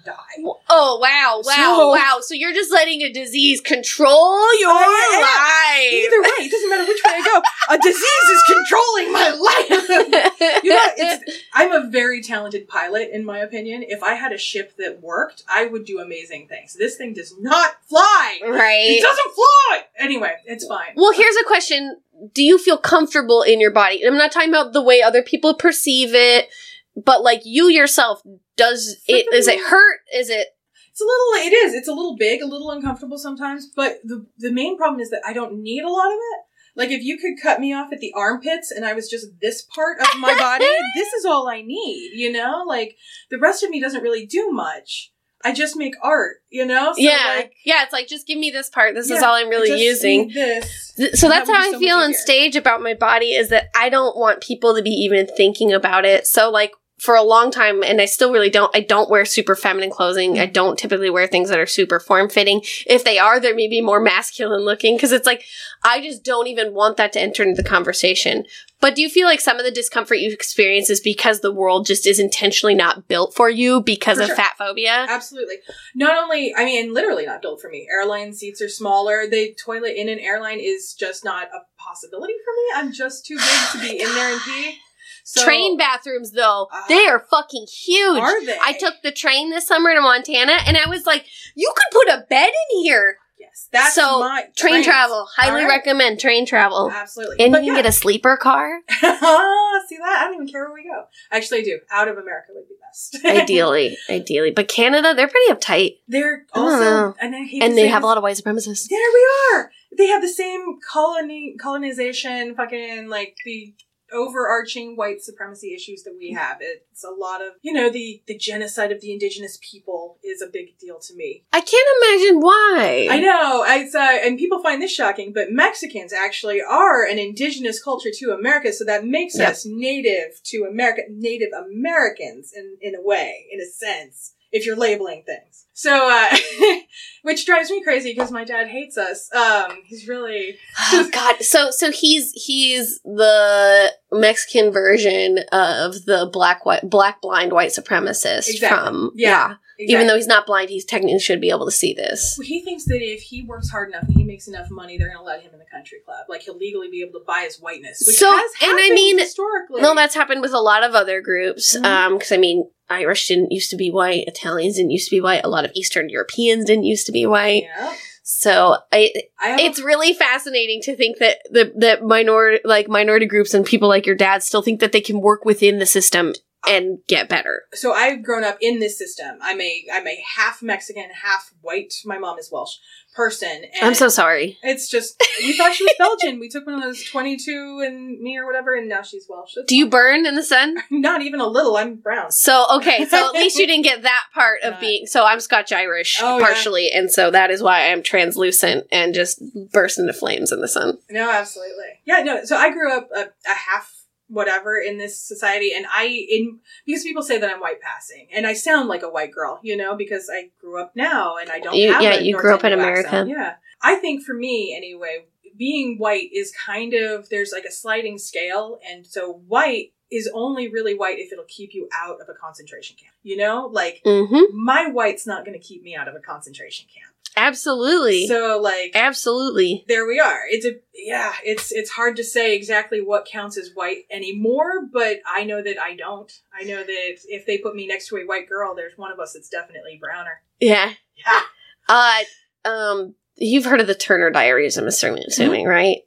die.
Oh wow, wow,
So-
wow! So you're just letting a disease control your life.
Either way, it doesn't matter which way I go. A disease is controlling my life. you know, it's, I'm a very talented pilot, in my opinion. If I had a ship that worked, I would do amazing things. This thing does not fly.
right.
It doesn't fly. Anyway, it's fine.
Well, here's a question: Do you feel comfortable in your body? I'm not talking about the way other people perceive it, but like you yourself. Does it? Is it hurt? Is it?
It's a little. It is. It's a little big, a little uncomfortable sometimes. But the the main problem is that I don't need a lot of it. Like if you could cut me off at the armpits and I was just this part of my body, this is all I need. You know, like the rest of me doesn't really do much. I just make art. You know. So,
yeah,
Like,
yeah. It's like just give me this part. This is all I'm really using.
this.
Th- So that's how I
so
feel on stage about my body is that I don't want people to be even thinking about it. So like for a long time, and I still really don't, I don't wear super feminine clothing. I don't typically wear things that are super form fitting. If they are, they're maybe more masculine looking because it's like, I just don't even want that to enter into the conversation. But do you feel like some of the discomfort you experience is because the world just is intentionally not built for you because
For
of
sure.
fat phobia?
Absolutely. Not only, I mean, literally not built for me. Airline seats are smaller. The toilet in an airline is just not a possibility for me. I'm just too big to be in there and pee. So,
Train bathrooms though,
Ah.
they are fucking huge.
Are they?
I took the train this summer to Montana and I was like, you could put a bed in here.
Yes, that's
So,
my
Train
trains.
travel. Highly
right.
recommend train travel.
Absolutely.
And
But
you can
yeah.
get a sleeper car.
See that? I don't even care where we go. Actually, I do. Out of America would be best.
ideally. Ideally. But Canada, they're pretty uptight.
They're also, and
And they have a lot of white supremacists.
There we are. They have the same colony colonization, fucking like the overarching white supremacy issues that we have. It's a lot of you know the the genocide of the indigenous people is a big deal to me.
I can't imagine why.
I know, it's, uh, and people find this shocking, but Mexicans actually are an indigenous culture to America, so that makes
Yep.
us native to America, Native Americans in in a way, in a sense, if you're labeling things. So, uh, which drives me crazy because my dad hates us. Um, he's really
Oh god. So so he's he's the Mexican version of the black white black blind white supremacist
Exactly.
from
Yeah.
Even though he's not blind, he's technically should be able to see this.
he thinks that if he works hard enough and he makes enough money, they're going to let him in the country club. Like he'll legally be able to buy his whiteness, which
So- and I mean-
historically.
No, that's happened with a lot of other groups.
Mhm.
Um, because I mean, Irish didn't used to be white, Italians didn't used to be white, a lot of Eastern Europeans didn't used to be white.
yeah.
So I,
I
it's really fascinating to think that the that minority like minority groups and people like your dad still think that they can work within the system and get better.
so I've grown up in this system. I'm a I'm a half Mexican, half white. My mom is Welsh person. And
I'm so sorry.
It's just we thought she was Belgian. We took when I was 22 and me or whatever, and now she's Welsh. It's
Do you
fine.
burn in the sun?
Not even a little. I'm brown.
So okay, so at least you didn't get that part of
Not-
being. So I'm Scotch Irish
Oh, yeah.
partially, and so that is why I'm translucent and just burst into flames in the sun.
No, absolutely. Yeah, no. So I grew up a, a half whatever in this society, and I in because people say that I'm white passing, and I sound like a white girl, you know, because I grew up now and I don't.
You-
have
yeah,
a
you
North
grew up in America.
accent. Yeah, I think for me anyway, being white is kind of there's like a sliding scale, and so white is only really white if it'll keep you out of a concentration camp. You know, like
Mm-hmm.
my white's not going to keep me out of a concentration camp.
Absolutely.
So like
Absolutely.
there we are. It's a yeah, it's it's hard to say exactly what counts as white anymore, but I know that I don't. I know that if they put me next to a white girl, there's one of us that's definitely browner.
Yeah.
Yeah.
Uh, um, you've heard of the Turner Diaries, I'm assuming, assuming right?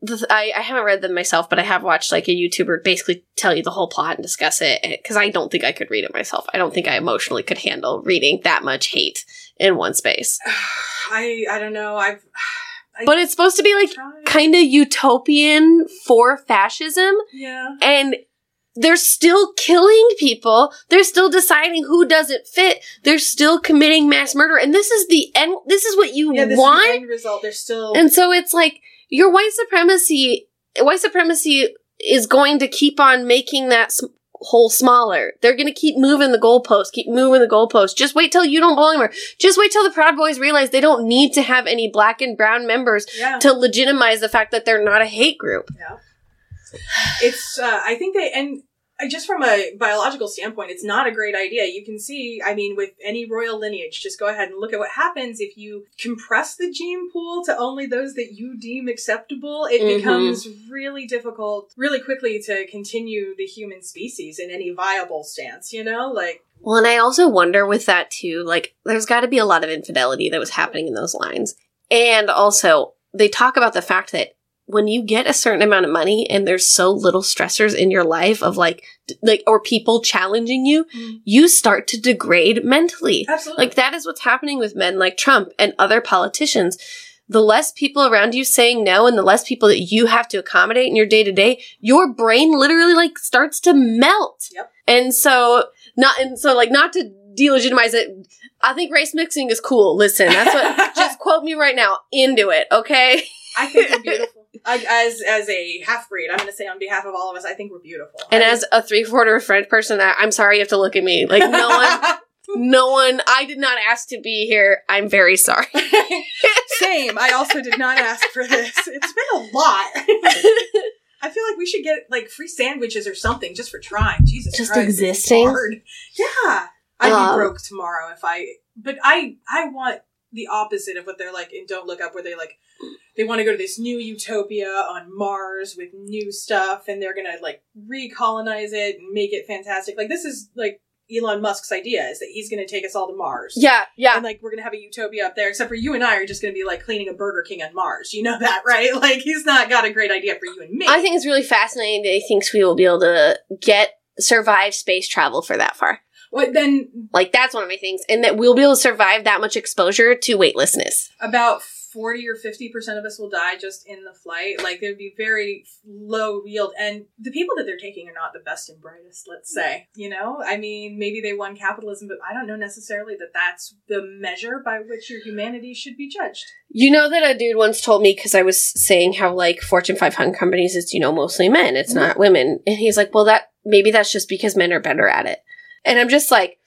The, I, I haven't read them myself, but I have watched like a YouTuber basically tell you the whole plot and discuss it eh, because I don't think I could read it myself. I don't think I emotionally could handle reading that much hate in one space.
I I don't know. I've I
But it's supposed to be like kind of utopian for fascism,
yeah.
and they're still killing people. They're still deciding who doesn't fit. They're still committing mass murder, and this is the end. This is what you
Yeah, this
want.
is the end result. There's still
And so it's like your white supremacy, white supremacy is going to keep on making that s- hole smaller. They're gonna keep moving the goalpost, keep moving the goalpost. Just wait till you don't belong anymore. Just wait till the Proud Boys realize they don't need to have any black and brown members
Yeah.
to legitimize the fact that they're not a hate group.
Yeah. It's, uh, I think they, and just from a biological standpoint, it's not a great idea. You can see, I mean, with any royal lineage, just go ahead and look at what happens if you compress the gene pool to only those that you deem acceptable. It
Mhm.
becomes really difficult, really quickly to continue the human species in any viable stance, you know? Like,
Well, and I also wonder with that too, like, there's got to be a lot of infidelity that was happening in those lines. And also, they talk about the fact that when you get a certain amount of money and there's so little stressors in your life of like, like, or people challenging you,
Mm.
you start to degrade mentally.
absolutely.
Like, that is what's happening with men like Trump and other politicians. The less people around you saying no and the less people that you have to accommodate in your day to day, your brain literally like starts to melt.
Yep.
And so, not, and so like, not to delegitimize it, I think race mixing is cool. Listen, that's what, just quote me right now, into it, okay?
I think we're beautiful. I, as as a half breed, I'm going to say on behalf of all of us, I think we're beautiful.
And
I
as a three quarter French person, I, I'm sorry you have to look at me. Like, no one, no one, I did not ask to be here. I'm very sorry.
Same. I also did not ask for this. It's been a lot. I feel like we should get like free sandwiches or something just for trying. Jesus
Just
Christ,
existing?
Yeah, I'd
Um,
be broke tomorrow if I. But I, I want the opposite of what they're like And Don't Look Up, where they like they want to go to this new utopia on Mars with new stuff, and they're gonna like recolonize it and make it fantastic. Like this is like Elon Musk's idea is that he's gonna take us all to Mars.
yeah, yeah.
And like we're gonna have a utopia up there, except for you and I are just gonna be like cleaning a Burger King on Mars. You know that, right? Like he's not got a great idea for you and me.
I think it's really fascinating that he thinks we will be able to get survive space travel for that far.
What then?
Like that's one of my things, and that we'll be able to survive that much exposure to weightlessness.
About forty or fifty percent of us will die just in the flight. Like would be very low yield, and the people that they're taking are not the best and brightest. Let's say, you know, I mean, maybe they won capitalism, but I don't know necessarily that that's the measure by which your humanity should be judged.
You know that a dude once told me because I was saying how like Fortune 500 companies, it's you know mostly men, it's
Mhm.
not women, and he's like, well, that maybe that's just because men are better at it, and I'm just like,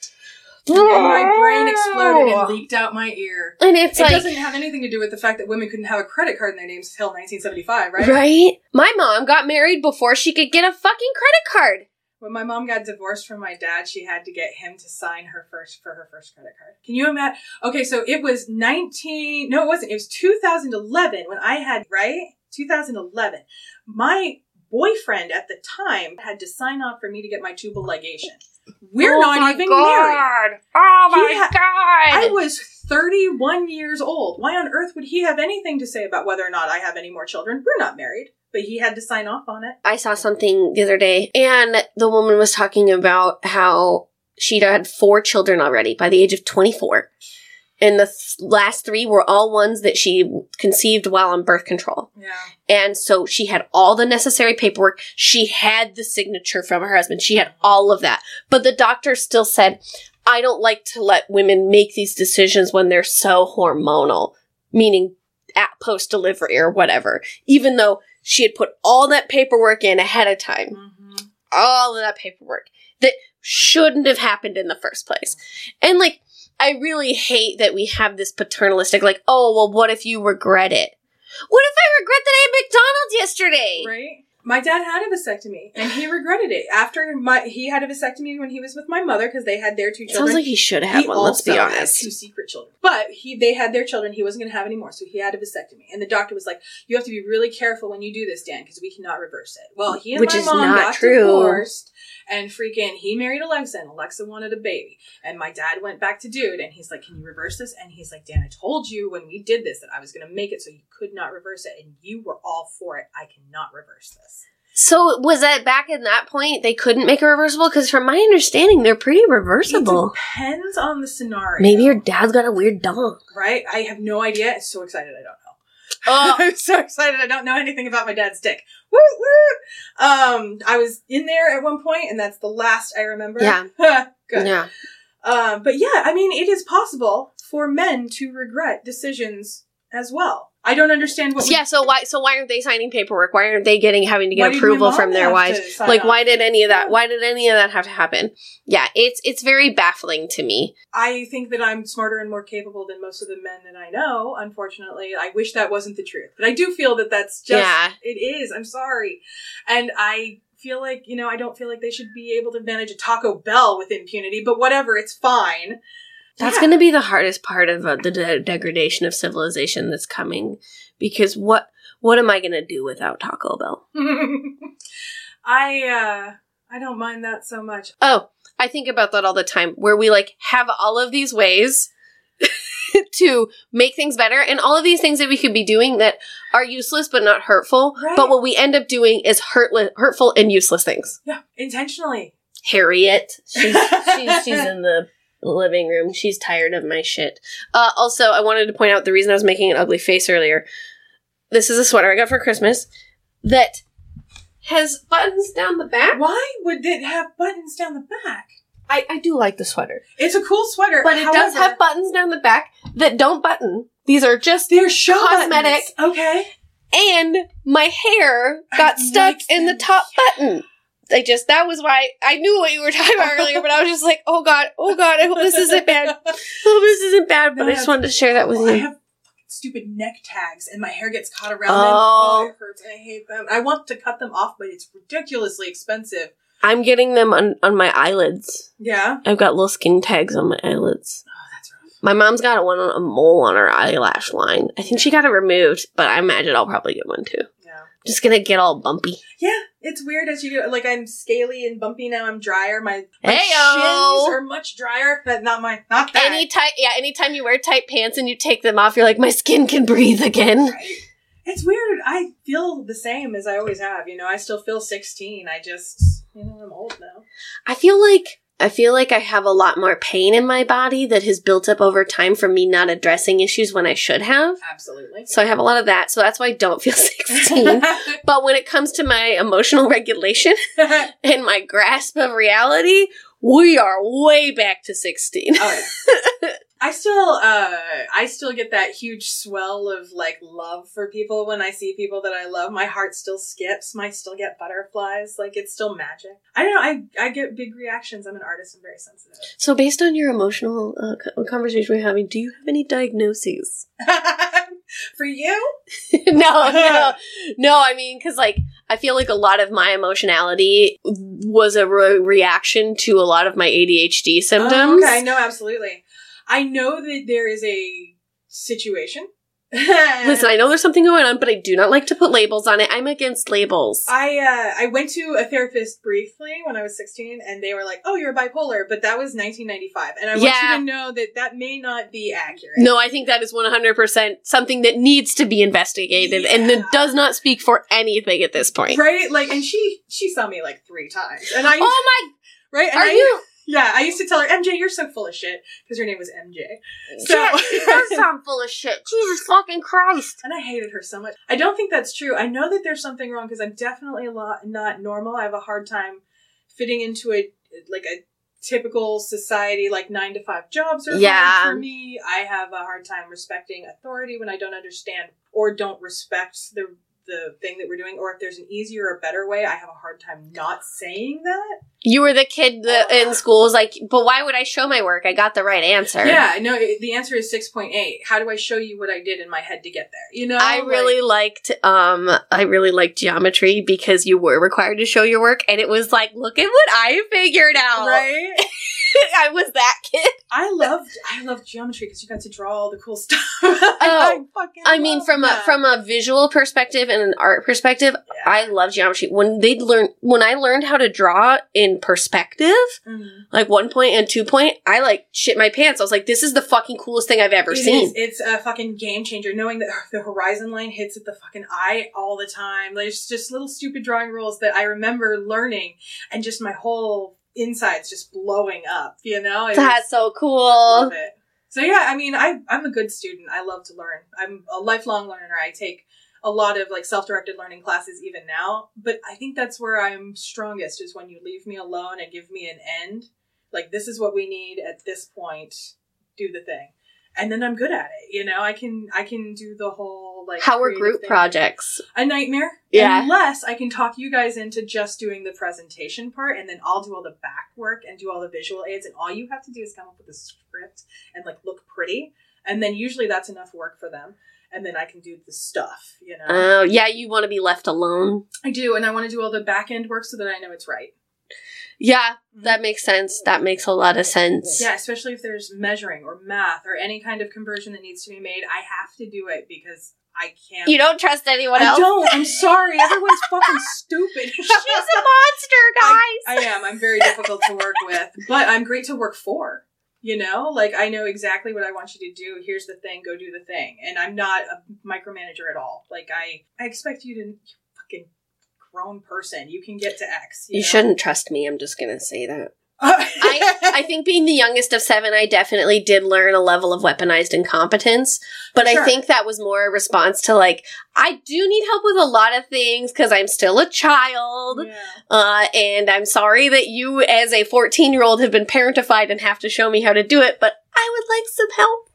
my brain exploded and leaked out my ear.
and it's like
it
like,
doesn't have anything to do with the fact that women couldn't have a credit card in their names until 1975, right?
right? My mom got married before she could get a fucking credit card.
When my mom got divorced from my dad, she had to get him to sign her first for her first credit card. Can you imagine? Okay, so it was 19 No, it wasn't. It was 2011 when I had right? 2011. My boyfriend at the time had to sign off for me to get my tubal ligation. We're
Oh
not even
God.
married.
Oh my
ha-
god!
I was 31 years old. Why on earth would he have anything to say about whether or not I have any more children? We're not married, but he had to sign off on it.
I saw something the other day, and the woman was talking about how she'd had four children already by the age of 24. And the th- last three were all ones that she conceived while on birth control.
Yeah.
And so she had all the necessary paperwork. She had the signature from her husband. She had all of that. But the doctor still said, I don't like to let women make these decisions when they're so hormonal, meaning at post delivery or whatever, even though she had put all that paperwork in ahead of time
Mm-hmm.
all of that paperwork that shouldn't have happened in the first place. And like, I really hate that we have this paternalistic, like, oh, well, what if you regret it? What if I regret that I had McDonald's yesterday?
Right? My dad had a vasectomy and he regretted it. After my he had a vasectomy when he was with my mother because they had their two
It
children.
sounds like he should have had
he
one, let's be honest.
two secret children. But he they had their children, he wasn't gonna have any more, so he had a vasectomy. And the doctor was like, You have to be really careful when you do this, Dan, because we cannot reverse it. Well, he and
Which
my
is
mom got
true.
divorced and freaking he married Alexa and Alexa wanted a baby. And my dad went back to dude and he's like, Can you reverse this? And he's like, Dan, I told you when we did this that I was gonna make it so you could not reverse it, and you were all for it. I cannot reverse this.
So was that back in that point they couldn't make a reversible? Because from my understanding, they're pretty reversible.
It depends on the scenario.
Maybe your dad's got a weird dong.
right? I have no idea. I'm so excited. I don't know.
Oh,
I'm so excited. I don't know anything about my dad's dick. Woo woo. Um, I was in there at one point, and that's the last I remember.
Yeah.
Good.
yeah.
Um, but yeah, I mean, it is possible for men to regret decisions as well. I don't understand what.
yeah, so why so why aren't they signing paperwork? Why aren't they getting having to get approval from their wives? Like why did any of that why did any of that have to happen? Yeah, it's it's very baffling to me.
I think that I'm smarter and more capable than most of the men that I know. Unfortunately, I wish that wasn't the truth, but I do feel that that's just
Yeah.
it is. I'm sorry, and I feel like you know I don't feel like they should be able to manage a Taco Bell with impunity. But whatever, it's fine.
That's
Yeah.
going to be the hardest part of uh, the de- degradation of civilization that's coming because what what am I going to do without Taco Bell?
I uh I don't mind that so much.
Oh, I think about that all the time where we like have all of these ways to make things better and all of these things that we could be doing that are useless but not hurtful.
Right.
But what we end up doing is hurtli- hurtful and useless things.
Yeah, intentionally.
Harriet, she's, she's, she's in the living room. She's tired of my shit. Uh, also, I wanted to point out the reason I was making an ugly face earlier. This is a sweater I got for Christmas that has buttons down the back.
Why would it have buttons down the back?
I, I do like the sweater.
It's a cool sweater,
But it does have buttons down the back that don't button. These are just
They're show
cosmetic.
buttons. Okay.
and my hair
I
got stuck
like
in the top button. I just that was why I knew what you were talking about earlier, but I was just like, oh god, oh god, I hope this isn't bad. I hope this isn't bad. But I just wanted to share that with
Oh, I
you.
have stupid neck tags, and my hair gets caught around them.
Oh.
Oh, it hurts. I hate them. I want to cut them off, but it's ridiculously expensive.
I'm getting them on, on my eyelids.
Yeah.
I've got little skin tags on my eyelids.
Oh, that's rough.
My mom's got one on a mole on her eyelash line. I think she got it removed, but I imagine I'll probably get one too. Just gonna get all bumpy.
Yeah, it's weird as you get like I'm scaly and bumpy now. I'm drier. My, my
Heyo.
shins are much drier, but not my not that.
Any tight, yeah. Anytime you wear tight pants and you take them off, you're like, my skin can breathe again.
Right. It's weird. I feel the same as I always have. You know, I still feel 16. I just, you know, I'm old now.
I feel like I feel like I have a lot more pain in my body that has built up over time from me not addressing issues when I should have.
Absolutely.
So I have a lot of that. So that's why I don't feel 16. but when it comes to my emotional regulation and my grasp of reality, we are way back to 16.
Oh, yeah. I still, uh, I still get that huge swell of like love for people when I see people that I love. My heart still skips. I still get butterflies. Like it's still magic. I don't know. I I get big reactions. I'm an artist. I'm very sensitive.
So based on your emotional uh, conversation we're having, do you have any diagnoses?
for you,
no, no, no. I mean, because like I feel like a lot of my emotionality was a re- reaction to a lot of my ADHD symptoms.
Oh, okay, no, absolutely. I know that there is a situation.
Listen, I know there's something going on, but I do not like to put labels on it. I'm against labels.
I uh, I went to a therapist briefly when I was 16, and they were like, "Oh, you're bipolar," but that was 1995, and I want you to know that that may not be accurate.
no, I think that is 100% something that needs to be investigated and
Yeah.
that does not speak for anything at this point.
right? Like, and she she saw me like three times, and I
Oh
right,
my,
and
are
I,
you?
Yeah, I used to tell her, "MJ, you're so full of shit," because her name was MJ. So-
Yeah, she does sound full of shit. Jesus fucking Christ.
And I hated her so much. I don't think that's true. I know that there's something wrong because I'm definitely a lot not normal. I have a hard time fitting into a like a typical society like nine to five jobs are
Yeah.
hard for me. I have a hard time respecting authority when I don't understand or don't respect the the thing that we're doing, or if there's an easier or better way, I have a hard time not saying that.
You were the kid that in school was like, but why would I show my work? I got the right answer.
Yeah, no, the answer is six point eight. How do I show you what I did in my head to get there? You know,
I
Like-
really liked um I really liked geometry because you were required to show your work and it was like look at what I figured out.
right.
I was that kid.
I loved I loved geometry because you got to draw all the cool stuff. I fucking
Oh, I mean
loved
from a from a visual perspective and an art perspective, I love geometry. When they learn when I learned how to draw in perspective,
Mhm.
like one point and two point, I like shit my pants. I was like, this is the fucking coolest thing I've ever
It
seen.
is- It's a fucking game changer. Knowing that the horizon line hits at the fucking eye all the time. There's just little stupid drawing rules that I remember learning, and just my whole insides just blowing up. You know, It
That's so
was-
cool.
love it. So yeah, I mean, I I'm a good student. I love to learn. I'm a lifelong learner. I take a lot of like self-directed learning classes even now, but I think that's where I'm strongest is when you leave me alone and give me an end. Like this is what we need at this point. Do the thing. And then I'm good at it. You know, I can I can do the whole like
How are group
thing.
projects?
a nightmare.
Yeah.
Unless I can talk you guys into just doing the presentation part and then I'll do all the back work and do all the visual aids and all you have to do is come up with a script and like look pretty. And then usually that's enough work for them. And then I can do the stuff, you know.
Oh, yeah, you want to be left alone.
I do, and I want to do all the back end work so that I know it's right.
Yeah, mm-hmm. that makes sense. That makes a lot of sense.
Yeah, especially if there's measuring or math or any kind of conversion that needs to be made, I have to do it because I can't.
You don't trust anyone
I
else?
don't. I'm sorry. Everyone's fucking stupid.
She's a monster, guys.
I am. I'm very difficult to work with, but I'm great to work for. You know, like I know exactly what I want you to do. Here's the thing. Go do the thing. And I'm not a micromanager at all. Like I, I expect you to, fucking grown person. You can get to X.
you
know?
shouldn't trust me. I'm just going to say that.
I,
I think being the youngest of seven, I definitely did learn a level of weaponized incompetence. But I think that was more a response to like, I do need help with a lot of things because I'm still a child.
Yeah.
Uh, and I'm sorry that you, as a 14 year old, have been parentified and have to show me how to do it, but I would like some help.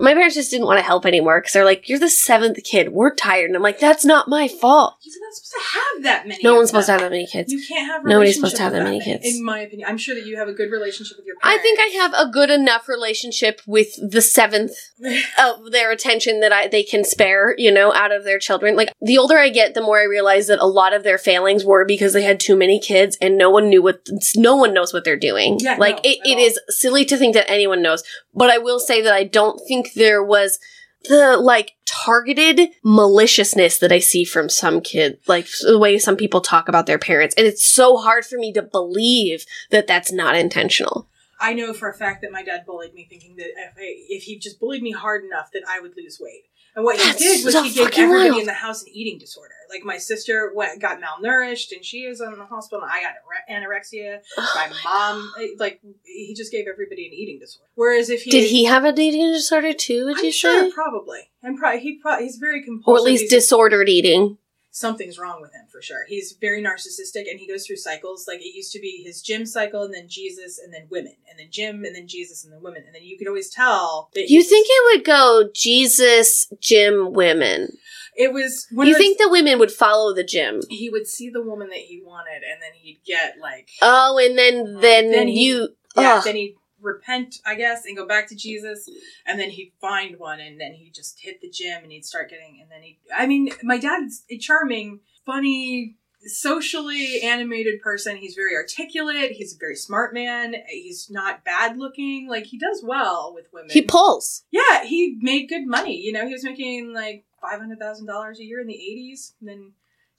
My parents just didn't want to help anymore because they're like, You're the seventh kid. We're tired. And I'm like, That's not my fault.
Not supposed to have that many.
No one's supposed to have that many kids.
You can't have.
Nobody's supposed to have that many kids.
In my opinion, I'm sure that you have a good relationship with your Parents.
I think I have a good enough relationship with the seventh of their attention that I they can spare, you know, out of their children. Like the older I get, the more I realize that a lot of their failings were because they had too many kids and no one knew what no one knows what they're doing.
Yeah,
like
no,
it,
at
it
all.
is silly to think that anyone knows. But I will say that I don't think there was the like targeted maliciousness that I see from some kids, like the way some people talk about their parents. And it's so hard for me to believe that that's not intentional.
I know for a fact that my dad bullied me, thinking that if, if he just bullied me hard enough, that I would lose weight. And what
That's
he did was
so
he gave everybody
wild.
in the house an eating disorder. Like my sister went, got malnourished, and she is in the hospital. And I got ore- anorexia. My mom, eh, like, he just gave everybody an eating disorder. Whereas if he
Did he have a eating disorder too? Would
I'm
you
sure,
say,
probably, and probably he probably he's very compulsive.
or at least
He's-
disordered eating?
Something's wrong with him for sure. He's very narcissistic and he goes through cycles. Like it used to be his gym cycle and then Jesus and then women and then gym and then Jesus and then women. And then you could always tell that
You think it would go Jesus, gym, women?
it was when
You think the women would follow the gym?
he would see the woman that he wanted and then he'd get like
Oh, and then uh, then,
Then he-
you.
yeah,
ugh.
then he'd repent, I guess, and go back to Jesus, and then he'd find one, and then he'd just hit the gym, and he'd start getting, and then he, I mean, my dad's a charming, funny, socially animated person. He's very articulate. He's a very smart man. He's not bad looking. Like he does well with women.
he pulls.
yeah, he made good money. You know, he was making like five hundred thousand dollars a year in the eighties, and then.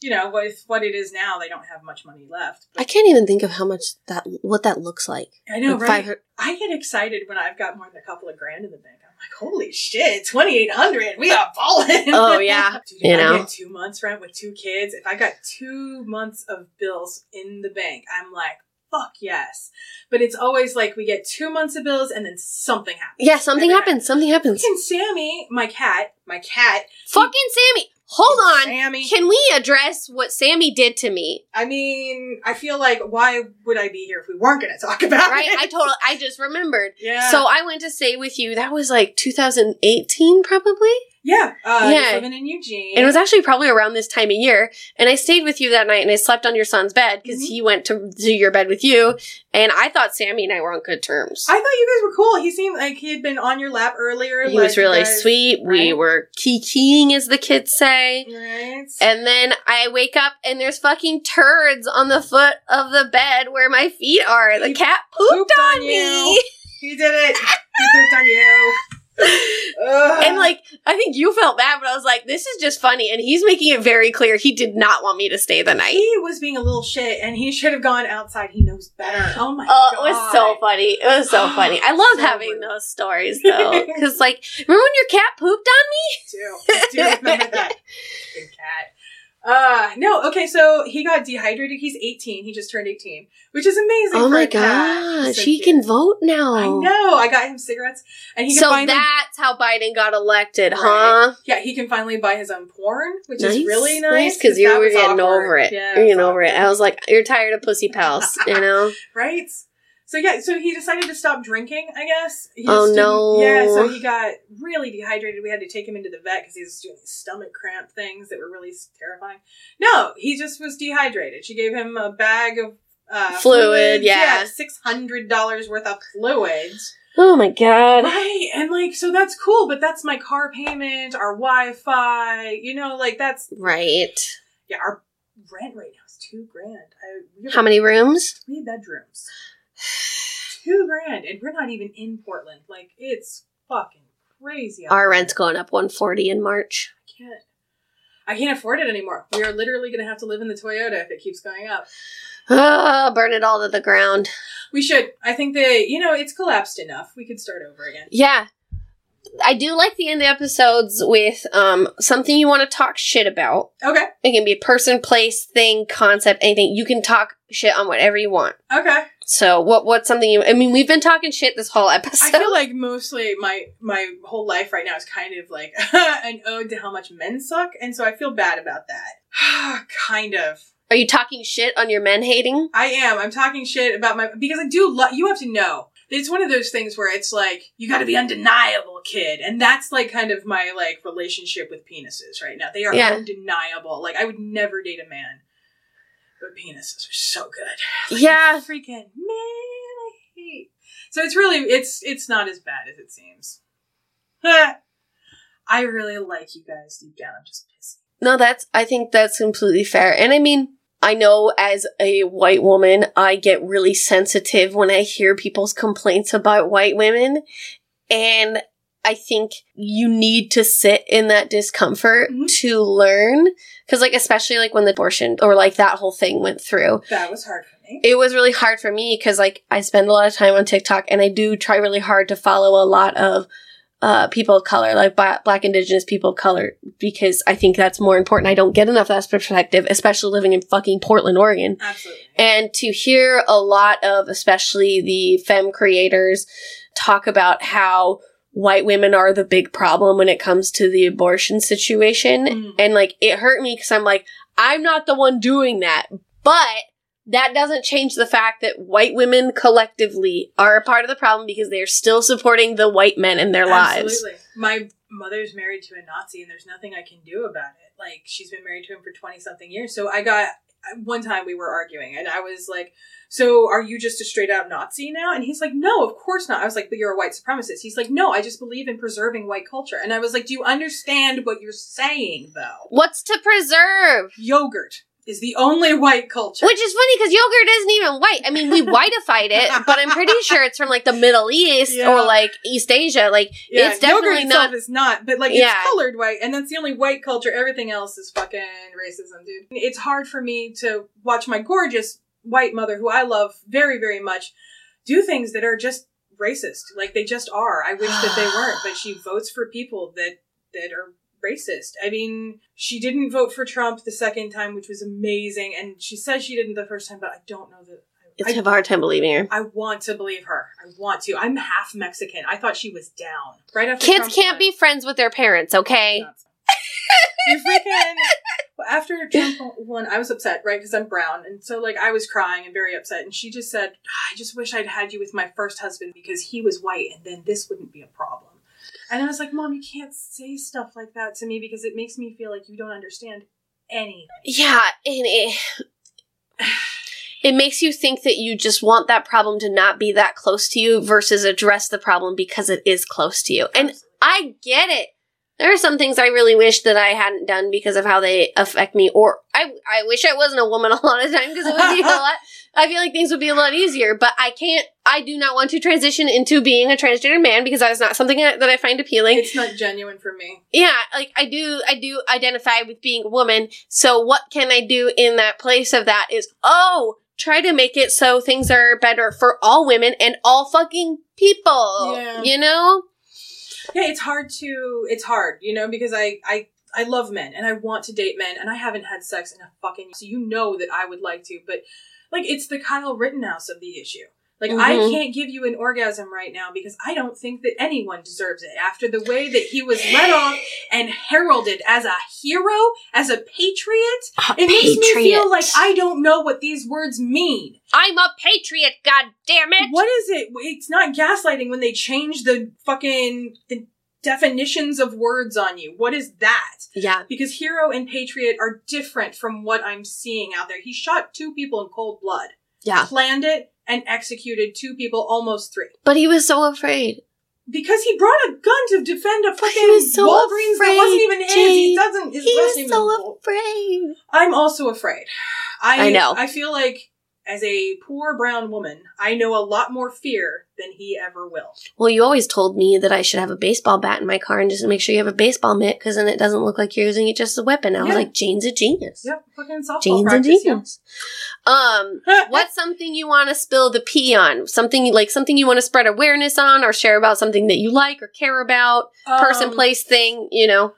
You know, with what it is now, they don't have much money left.
I can't even think of how much that what that looks like.
I know,
Like
right?
500
I get excited when I've got more than a couple of grand in the bank. I'm like, holy shit, twenty eight hundred, we are balling.
Oh, yeah.
Dude,
You know?
get two months rent with two kids. If I got two months of bills in the bank, I'm like, fuck yes. But it's always like we get two months of bills and then something happens.
Yeah, something happens. Something happens.
Fucking Sammy, my cat, my cat.
Fucking Sammy. Hold on.
Sammy.
Can we address what Sammy did to me?
I mean, I feel like why would I be here if we weren't going to talk about
Right?
it? Right?
I totally. I just remembered.
Yeah.
So I went to stay with you. That was like 2018, probably.
Yeah, uh,
Yeah.
living in Eugene.
And it was actually probably around this time of year. And I stayed with you that night and I slept on your son's bed because
Mhm.
he went to, to your bed with you. And I thought Sammy and I were on good terms.
I thought you guys were cool. He seemed like he had been on your lap earlier.
he
like
was really
guys-
sweet. We were kikiing, as the kids say.
Right.
And then I wake up and there's fucking turds on the foot of the bed where my feet are. The
He
cat pooped,
pooped
on,
on
me.
you. he did it. He pooped on you.
And like, I think you felt bad, but I was like, this is just funny. And he's making it very clear he did not want me to stay the night.
he was being a little shit, and he should have gone outside. He knows better. Oh my
Oh,
god!
it was so funny. It was so funny. I love
So
having
rude.
those stories though. Cause like, remember when your cat pooped on me?
too. I do remember that. Good cat. Uh no, okay, so he got dehydrated. He's 18. He just turned 18, which is amazing.
Oh my
a cat.
gosh,
So
he
cute.
can vote now.
I know. I got him cigarettes, and he can
So
finally.
that's how Biden got elected,
Right.
huh?
yeah, he can finally buy his own porn, which is really
nice
nice
because you
that
were getting
awkward.
over it.
Yeah,
You're getting
was
over it. I was like, you're tired of pussy pals, you know?
right? So yeah, so he decided to stop drinking. I guess. He
Oh, no.
Yeah, so he got really dehydrated. We had to take him into the vet because he was doing these stomach cramp things that were really terrifying. No, he just was dehydrated. She gave him a bag of uh,
Fluid, yeah.
six hundred dollars worth of fluids.
Oh my god.
Right, and like, so that's cool, but that's my car payment, our Wi-Fi, you know, like that's
Right.
yeah, our rent right now is two grand. I,
How many rooms?
three bedrooms, two grand, and we're not even in Portland. Like, it's fucking crazy.
Our rent's going up 140 in March.
I can't. I can't afford it anymore. We are literally going to have to live in the Toyota if it keeps going up.
Ah, burn it all to the ground.
We should. I think that you know it's collapsed enough. We could start over again.
Yeah. I do like the end of the episodes with um something you want to talk shit about.
Okay.
It can be a person, place, thing, concept, anything. You can talk shit on whatever you want.
Okay.
So what what's something you I mean we've been talking shit this whole episode.
I feel like mostly my my whole life right now is kind of like an ode to how much men suck, and so I feel bad about that. kind of.
Are you talking shit on your men hating?
I am. I'm talking shit about my because I do. Lo- you have to know. It's one of those things where it's like you got to be undeniable, kid, and that's like kind of my like relationship with penises right now. They are
Yeah.
undeniable. Like I would never date a man, but penises are so good. Like,
Yeah.
freaking man, I hate. So it's really it's it's not as bad as it seems. I really like you guys deep down. I'm just pissy.
No, that's I think that's completely fair. And I mean, I know as a white woman, I get really sensitive when I hear people's complaints about white women. And I think you need to sit in that discomfort
Mhm.
to learn. Cause like, especially like when the abortion or like that whole thing went through,
That was hard for me.
it was really hard for me because like I spend a lot of time on TikTok and I do try really hard to follow a lot of uh, people of color, like Black Indigenous people of color, because I think that's more important. I don't get enough of that perspective, especially living in fucking Portland, Oregon.
Absolutely.
And to hear a lot of, especially the femme creators, talk about how white women are the big problem when it comes to the abortion situation.
Mm.
And like, it hurt me because I'm like, I'm not the one doing that. But that doesn't change the fact that white women collectively are a part of the problem because they're still supporting the white men in their lives.
Absolutely. My mother's married to a Nazi, and there's nothing I can do about it. Like she's been married to him for twenty something years. So I got one time we were arguing, and I was like, "So are you just a straight out Nazi now?" And he's like, "No, of course not." I was like, "But you're a white supremacist." He's like, "No, I just believe in preserving white culture." And I was like, "Do you understand what you're saying, though?
What's to preserve?
Yogurt is the only white culture."
Which is funny because yogurt isn't even white. I mean, we whiteified it, but I'm pretty sure it's from like the Middle East
Yeah.
or like East Asia. Like
Yeah,
it's definitely
yogurt itself
not.
is not, but like
Yeah.
it's colored white, and that's the only white culture. Everything else is fucking racism, dude. It's hard for me to watch my gorgeous white mother, who I love very, very much, do things that are just racist. Like they just are. I wish that they weren't, but she votes for people that that are racist. I mean, she didn't vote for Trump the second time, which was amazing, and she says she didn't the first time, but I don't know that.
It's
I,
have a hard time believing her.
I want to believe her. I want to. I'm half Mexican. I thought she was down. Right after
Kids
Trump
can't
won.
be friends with their parents, okay?
You freaking. Well, after Trump won, I was upset, right? Because I'm brown, and so like I was crying and very upset. And she just said, "I just wish I'd had you with my first husband because he was white, and then this wouldn't be a problem." And I was like, "Mom, you can't say stuff like that to me because it makes me feel like you don't understand anything."
Yeah, and it it makes you think that you just want that problem to not be that close to you versus address the problem because it is close to you. And I get it. There are some things I really wish that I hadn't done because of how they affect me, or I I wish I wasn't a woman a lot of time because it would be a lot. I feel like things would be a lot easier, but I can't. I do not want to transition into being a transgender man because that is not something that that I find appealing
it's not genuine for me.
yeah like i do i do identify with being a woman so what can i do in that place of that is oh try to make it so things are better for all women and all fucking people
Yeah.
you know
Yeah, it's hard to. It's hard, you know, because I I I love men and I want to date men and I haven't had sex in a fucking. So you know that I would like to, but like it's the Kyle Rittenhouse of the issue. Like I
Mhm.
can't give you an orgasm right now because I don't think that anyone deserves it after the way that he was let off and heralded as a hero, as a patriot.
A
It makes me feel like I don't know what these words mean.
I'm a patriot, god damn it!
What is it? It's not gaslighting when they change the fucking the definitions of words on you. What is that?
Yeah.
Because hero and patriot are different from what I'm seeing out there. He shot two people in cold blood,
Yeah.
planned it, and executed two people, almost three.
But he was so afraid.
Because he brought a gun to defend a fucking
so
Walgreens that wasn't even his.
Jane.
He doesn't. His
He was so afraid.
I'm also afraid. I
I know.
I feel like as a poor brown woman, I know a lot more fear than he ever will.
Well, you always told me that I should have a baseball bat in my car and just make sure you have a baseball mitt because then it doesn't look like you're using it just as a weapon. I was like, Jane's a genius.
Yep, fucking softball
Jane's a
practice.
genius. Um, what's something you want to spill the pea on? Something like something you want to spread awareness on or share about something that you like or care about? Person,
Um,
place, thing, you know?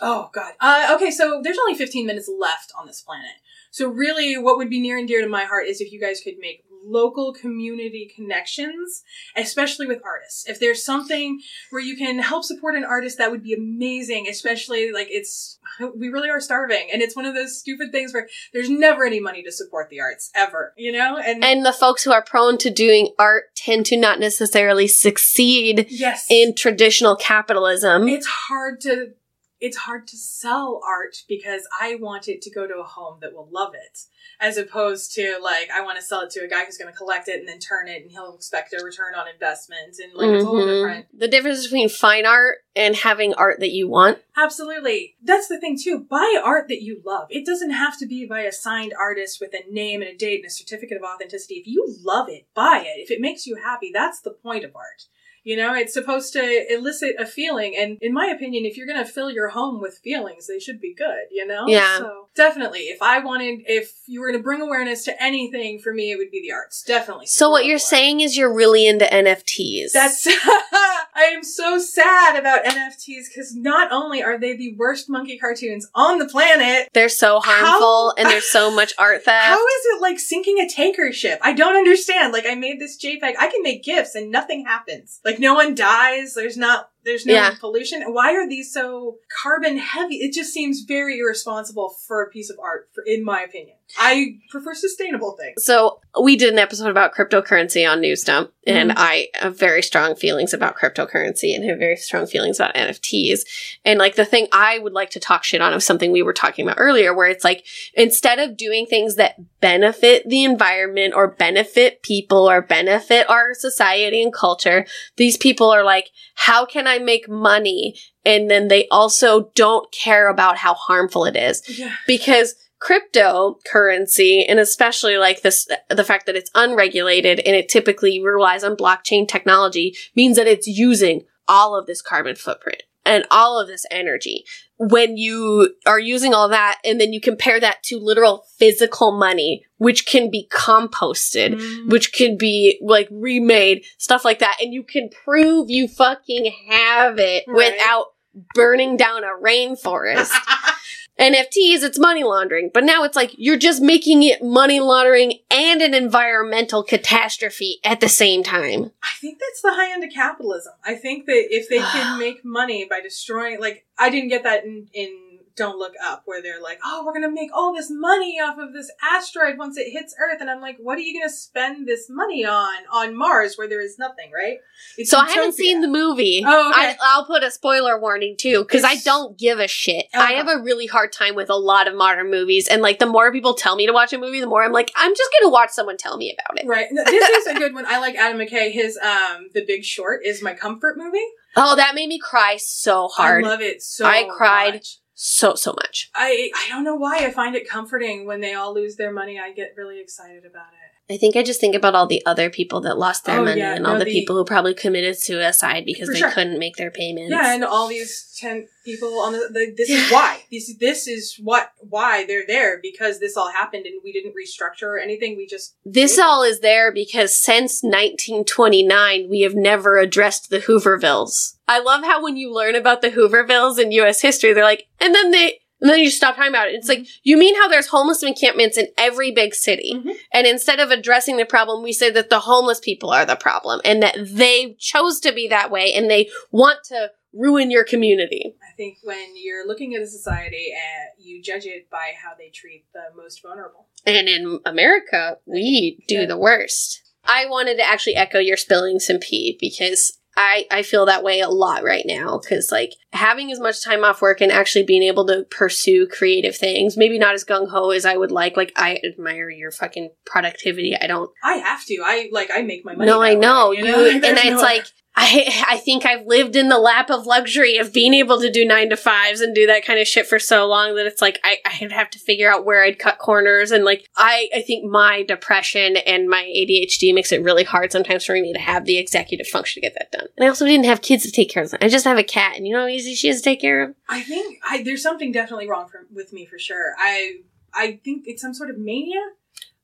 Oh god. Uh, okay, so there's only 15 minutes left on this planet. So really, what would be near and dear to my heart is if you guys could make local community connections, especially with artists. If there's something where you can help support an artist, that would be amazing. Especially like it's we really are starving, and it's one of those stupid things where there's never any money to support the arts ever. You know, and,
And the folks who are prone to doing art tend to not necessarily succeed
yes,
in traditional capitalism.
it's hard to it's hard to sell art because I want it to go to a home that will love it, as opposed to like I want to sell it to a guy who's going to collect it and then turn it, and he'll expect a return on investment, and like it's a whole
Mhm.
different.
The difference between fine art and having art that you want.
Absolutely, that's the thing too. Buy art that you love. It doesn't have to be by a signed artist with a name and a date and a certificate of authenticity. If you love it, buy it. If it makes you happy, that's the point of art. You know, it's supposed to elicit a feeling. And in my opinion, if you're going to fill your home with feelings, they should be good, you know?
Yeah.
So definitely, if I wanted, if you were going to bring awareness to anything for me, it would be the arts. Definitely.
So what you're saying is you're really into NFTs.
That's I am so sad about NFTs because not only are they the worst monkey cartoons on the planet,
they're so harmful and there's so much art theft.
how is it like sinking a tanker ship? I don't understand. Like I made this JPEG. I can make GIFs and nothing happens. Like no one dies. There's not there's no
Yeah.
pollution. Why are these so carbon heavy? It just seems very irresponsible for a piece of art, for, in my opinion. I prefer sustainable things.
So we did an episode about cryptocurrency on Newsdump, and
Mhm.
I have very strong feelings about cryptocurrency and have very strong feelings about NFTs. And like the thing I would like to talk shit on is something we were talking about earlier, where it's like instead of doing things that benefit the environment or benefit people or benefit our society and culture, these people are like, how can I make money? And then they also don't care about how harmful it is
Yeah.
because cryptocurrency and especially like this the fact that it's unregulated and it typically relies on blockchain technology means that it's using all of this carbon footprint and all of this energy when you are using all that and then you compare that to literal physical money which can be composted
Mm.
which can be like remade stuff like that and you can prove you fucking have it
Right.
without burning down a rainforest NFTs, it's money laundering. But now it's like you're just making it money laundering and an environmental catastrophe at the same time.
I think that's the high end of capitalism. I think that if they can make money by destroying, like, I didn't get that in, in Don't Look Up, where they're like, oh, we're going to make all this money off of this asteroid once it hits Earth. And I'm like, what are you going to spend this money on, on Mars where there is nothing, right? It's
So I haven't seen the movie.
Oh, okay.
I, I'll put a spoiler warning too, because I don't give a shit.
Okay.
I have a really hard time with a lot of modern movies, and like the more people tell me to watch a movie, the more I'm like, I'm just gonna watch someone tell me about it.
Right. No, this is a good one. I like Adam McKay. His, um, The Big Short is my comfort movie.
Oh, that made me cry so hard,
I love it so
I cried.
much.
So so much.
I, I don't know why I find it comforting when they all lose their money. I get really excited about it.
I think I just think about all the other people that lost their
Oh,
money
yeah,
and all
no,
the,
the-
people who probably committed suicide because they
sure.
couldn't make their payments.
Yeah, and all these ten people on the, the this is why this this is what why they're there because this all happened and we didn't restructure or anything. We just
This all is there because since 1929, we have never addressed the Hoovervilles. I love how when you learn about the Hoovervilles in U.S. history, they're like, and then they, And then you just stop talking about it. It's like, you mean how there's homeless encampments in every big city.
Mhm.
And instead of addressing the problem, we say that the homeless people are the problem and that they chose to be that way and they want to ruin your community.
I think when you're looking at a society, uh, you judge it by how they treat the most vulnerable.
And in America, we do
Yeah.
the worst. I wanted to actually echo your spilling some pee because I, I feel that way a lot right now. Because, like, having as much time off work and actually being able to pursue creative things, maybe not as gung ho as I would like. Like, I admire your fucking productivity. I don't
I have to. I like. I make my money.
no, I know
way,
you,
you know?
and it's
no-
like I I think I've lived in the lap of luxury of being able to do nine to fives and do that kind of shit for so long that it's like I I'd have to figure out where I'd cut corners and like I I think my depression and my ADHD makes it really hard sometimes for me to have the executive function to get that done. And I also didn't have kids to take care of them. I just have a cat, and you know how easy she is to take care of.
I think I, there's something definitely wrong for, with me for sure. I I think it's some sort of mania.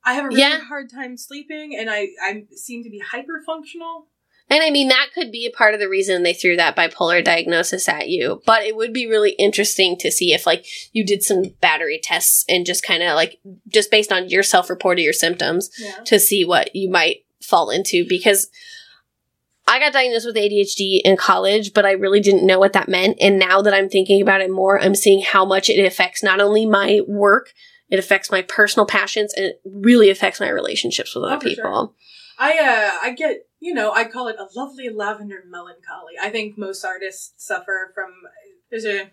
I have a really
Yeah.
hard time sleeping, and I I seem to be hyper functional.
And I mean, that could be a part of the reason they threw that bipolar diagnosis at you. But it would be really interesting to see if, like, you did some battery tests and just kind of, like, just based on your self report of your symptoms
Yeah.
to see what you might fall into. Because I got diagnosed with ADHD in college, but I really didn't know what that meant. And now that I'm thinking about it more, I'm seeing how much it affects not only my work, it affects my personal passions, and it really affects my relationships with
Oh,
other
for sure. I uh I get you know I call it a lovely lavender melancholy. I think most artists suffer from there's a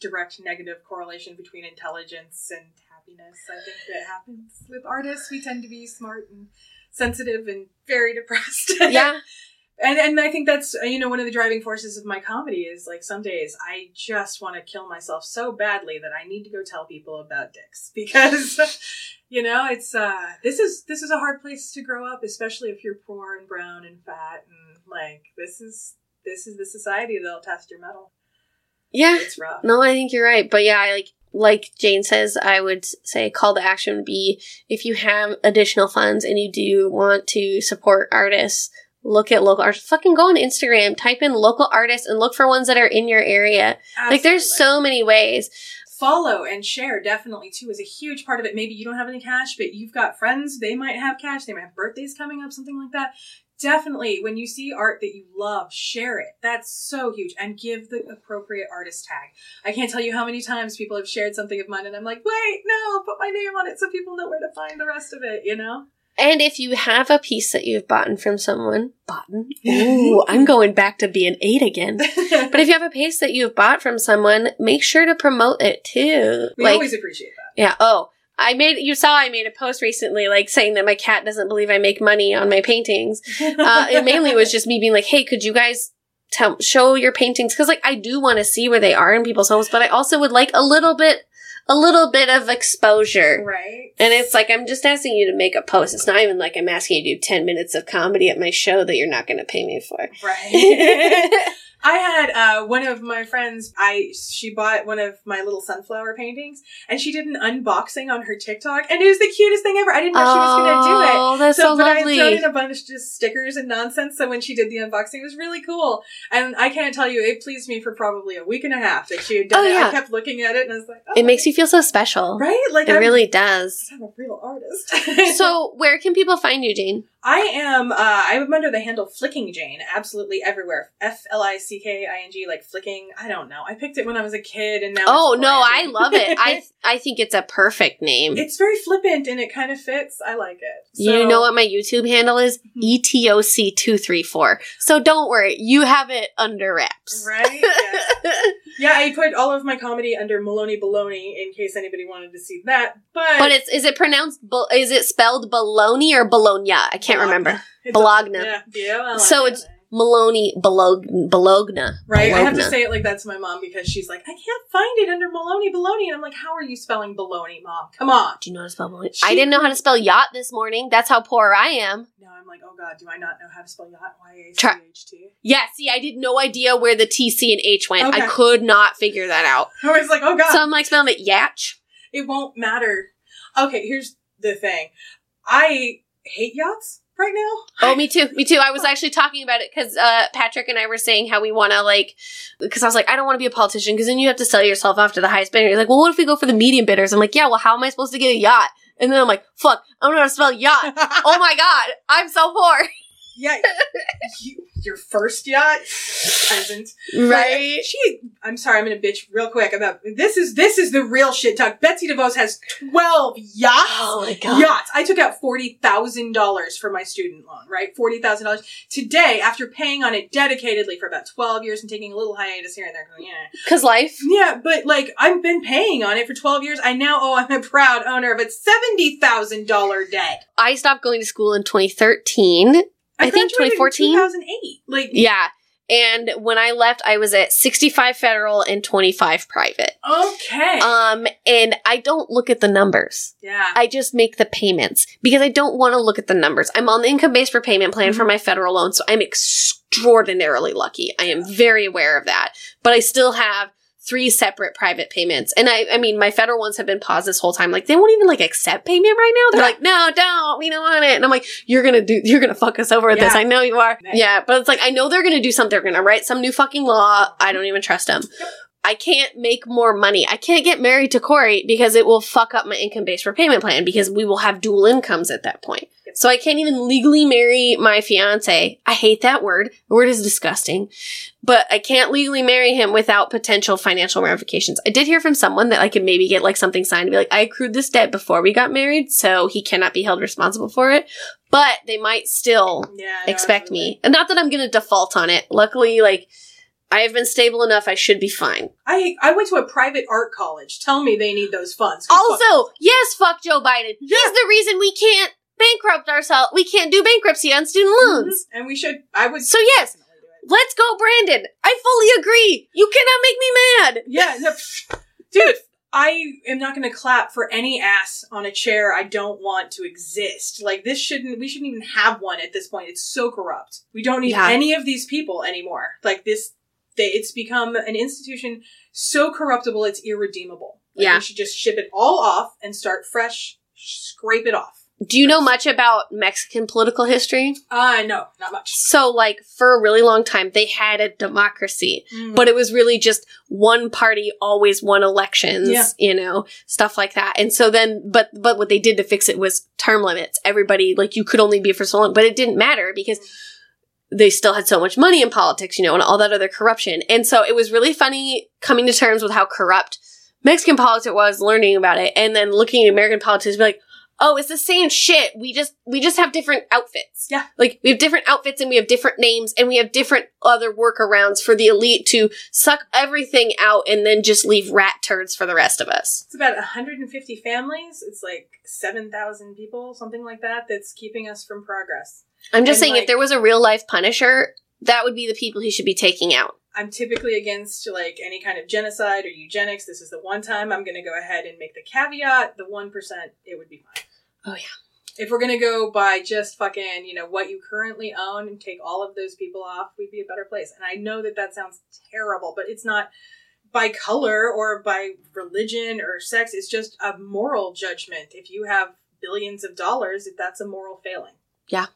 direct negative correlation between intelligence and happiness. I think that happens with artists. We tend to be smart and sensitive and very depressed.
Yeah.
And and I think that's uh, you know one of the driving forces of my comedy is like some days I just want to kill myself so badly that I need to go tell people about dicks because you know it's uh this is this is a hard place to grow up especially if you're poor and brown and fat and like this is this is the society that'll test your metal.
Yeah.
It's rough.
No, I think you're right. But yeah, I like like Jane says, I would say call to action would be if you have additional funds and you do want to support artists, look at local artists. Fucking go on Instagram, type in local artists and look for ones that are in your area. Like there's so many ways.
follow and share definitely too is a huge part of it. Maybe you don't have any cash, but you've got friends, they might have cash, they might have birthdays coming up, something like that. Definitely, when you see art that you love, share it. That's so huge. And give the appropriate artist tag. I can't tell you how many times people have shared something of mine and I'm like, wait, no, put my name on it so people know where to find the rest of it, you know?
And if you have a piece that you've bought from someone, bought? Ooh, I'm going back to being eight again. But if you have a piece that you've bought from someone, make sure to promote it too.
we
like,
always appreciate that.
Yeah. Oh, I made, you saw I made a post recently, like saying that my cat doesn't believe I make money on my paintings. Uh, it mainly was just me being like, hey, could you guys tell, show your paintings? Cause like I do want to see where they are in people's homes, but I also would like a little bit, a little bit of exposure.
right.
And it's like, I'm just asking you to make a post. It's not even like I'm asking you to do 10 minutes of comedy at my show that you're not going to pay me for.
Right. I had uh, one of my friends. I she bought one of my little sunflower paintings, and she did an unboxing on her TikTok, and it was the cutest thing ever. I didn't know she was going to do it.
Oh, that's so,
but I
lovely.
had thrown in a bunch of just stickers and nonsense. So when she did the unboxing, it was really cool. And I can't tell you, it pleased me for probably a week and a half that she had done
Oh,
it.
yeah.
I kept looking at it, and I was like, oh,
it makes you feel so special.
right, like
It
I'm,
really does.
I'm a real artist.
So, where can people find you, Jane?
I am. Uh, I'm under the handle Flicking Jane, absolutely everywhere. F L I C K I N G, like flicking. I don't know. I picked it when I was a kid, and now.
Oh no, I love it. I I think it's a perfect name.
it's very flippant and it kind of fits. I like it.
you know what my YouTube handle is? E ETOC two three four. So don't worry, you have it under wraps.
Right? Yeah. yeah, I put all of my comedy under Maloney Bologna in case anybody wanted to see that. But
but it's is it pronounced? Is it spelled Bologna or Bologna? I can't remember.
It's
Bologna.
Yeah, yeah.
So it's. Maloney Bologna. Bologna.
Right, I have to say it like that to my mom because she's like, I can't find it under Maloney Baloney, and I'm like, how are you spelling baloney, mom? Come on.
Do you know how to spell Bologna?
She-
I didn't know how to spell yacht this morning. That's how poor I am.
No, I'm like, oh god, do I not know how to spell yacht? Y A C
Try- Yeah, see, I did no idea where the T, C, and H went. I could not figure that out.
I was like, oh god,
So I'm like spelling it Yatch.
it won't matter. Okay, here's the thing. I hate yachts right now.
Oh, me too. Me too. I was actually talking about it because uh, Patrick and I were saying how we want to like, because I was like, I don't want to be a politician because then you have to sell yourself off to the highest bidder. He's like, well, what if we go for the medium bidders? I'm like, yeah. Well, how am I supposed to get a yacht? And then I'm like, fuck, I don't know how to spell yacht. oh my god, I'm so poor.
Yeah, you, your first yacht, peasant.
Right?
She, I'm sorry, I'm gonna bitch real quick about this. Is this is the real shit talk? Betsy DeVos has twelve yachts.
Oh my god.
Yachts. I took out forty thousand dollars for my student loan. Right, forty thousand dollars today after paying on it dedicatedly for about twelve years and taking a little hiatus here and there. Going, yeah,
Because life.
yeah, but like I've been paying on it for twelve years. I now owe. I'm a proud owner of a seventy thousand dollar debt.
I stopped going to school in 2013. I think
graduated
2014?
2008. Like,
Yeah. And when I left, I was at 65 federal and 25 private.
okay,
Um, and I don't look at the numbers.
yeah.
I just make the payments because I don't want to look at the numbers. I'm on the income based repayment plan for my federal loan, so I'm extraordinarily lucky. I am very aware of that. But I still have three separate private payments. And I I mean my federal ones have been paused this whole time. Like they won't even like accept payment right now. They're
Yeah.
like, no, don't, we don't want it. And I'm like, you're gonna do you're gonna fuck us over with this. I know you are.
Yeah.
Yeah, but it's like I know they're gonna do something. They're gonna write some new fucking law. I don't even trust them. I can't make more money. I can't get married to Corey because it will fuck up my income based repayment plan because we will have dual incomes at that point. So I can't even legally marry my fiance. I hate that word. The word is disgusting. But I can't legally marry him without potential financial ramifications. I did hear from someone that I could maybe get like something signed to be like, I accrued this debt before we got married, so he cannot be held responsible for it. But they might still
yeah, no,
expect
absolutely.
me. And not that I'm gonna default on it. Luckily, like, I have been stable enough, I should be fine.
I I went to a private art college. Tell me they need those funds. Good fuck.
Also, yes, fuck Joe Biden.
Yeah.
He's the reason we can't bankrupt ourselves. We can't do bankruptcy on student loans.
Mhm. and we should. I would.
So yes,
definitely do it.
let's go, Brandon. I fully agree. You cannot make me mad.
Yeah, no, dude. I am not going to clap for any ass on a chair I don't want to exist. Like this shouldn't. We shouldn't even have one at this point. It's so corrupt. We don't need
Yeah.
any of these people anymore. Like this. They, it's become an institution so corruptible it's irredeemable. Like,
Yeah.
we should just ship it all off and start fresh. Scrape it off.
Do you know much about Mexican political history?
Uh no, not much.
So, like, for a really long time, they had a democracy.
Mm.
but it was really just one party always won elections
Yeah.
you know stuff like that and so then but but what they did to fix it was term limits everybody like you could only be for so long but it didn't matter because they still had so much money in politics you know and all that other corruption. And so it was really funny coming to terms with how corrupt mexican politics was learning about it and then looking at american politics be like oh it's the same shit we just we just have different outfits
Yeah.
like we have different outfits and we have different names and we have different other workarounds for the elite to suck everything out and then just leave rat turds for the rest of us.
It's about 150 families. It's like 7,000 people, something like that, that's keeping us from progress.
I'm just
And,
saying
like-
if there was a real life punisher, that would be the people he should be taking out.
I'm typically against like any kind of genocide or eugenics. This is the one time I'm going to go ahead and make the caveat: the one percent, it would be fine.
Oh, yeah.
If we're going to go by just fucking, you know, what you currently own and take all of those people off, we'd be a better place. And I know that that sounds terrible, but it's not by color or by religion or sex. It's just a moral judgment. If you have billions of dollars, if that's a moral failing. Yeah.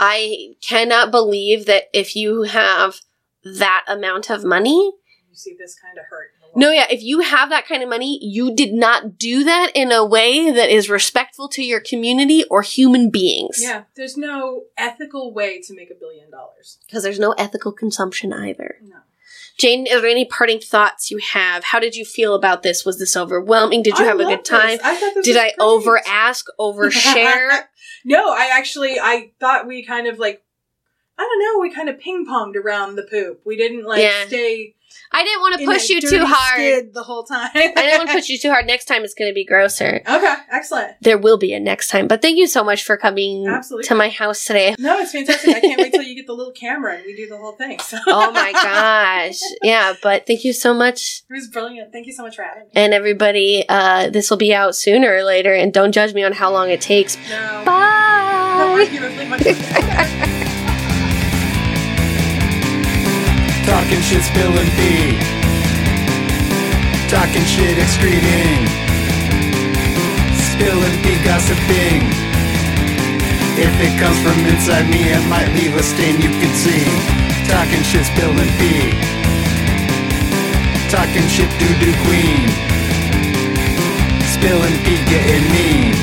I cannot believe that if you have that amount of money,
You see this kind of hurt. In the world.
no, yeah, if you have that kind of money, you did not do that in a way that is respectful to your community or human beings.
Yeah, there's no ethical way to make a billion dollars.
Because there's no ethical consumption either.
No.
Jane, are there any parting thoughts you have? How did you feel about this? Was this overwhelming? Did you
I
have a good time?
this. I thought this
Did I
great.
over ask, overshare?
no, I actually I thought we kind of like I don't know, we kind of ping ponged around the poop. We didn't like
Yeah.
stay
I didn't want to push you too hard.
the whole time.
I didn't want to push you too hard. Next time it's going to be grosser.
Okay, excellent.
There will be a next time. But thank you so much for coming
Absolutely.
to my house today.
No, it's fantastic. I can't wait till you get the little camera and we do the whole thing. So.
Oh my gosh. Yeah, but thank you so much.
It was brilliant. Thank you so much for having me.
And everybody, uh, this will be out sooner or later. And don't judge me on how long it takes.
No. No,
Bye.
Talking shit, spilling pee. Talking shit, excreting. Spilling pee, gossiping. If it comes from inside me, it might leave a stain you can see. Talking shit, spilling pee. Talking shit, doo doo queen. Spilling pee, getting mean.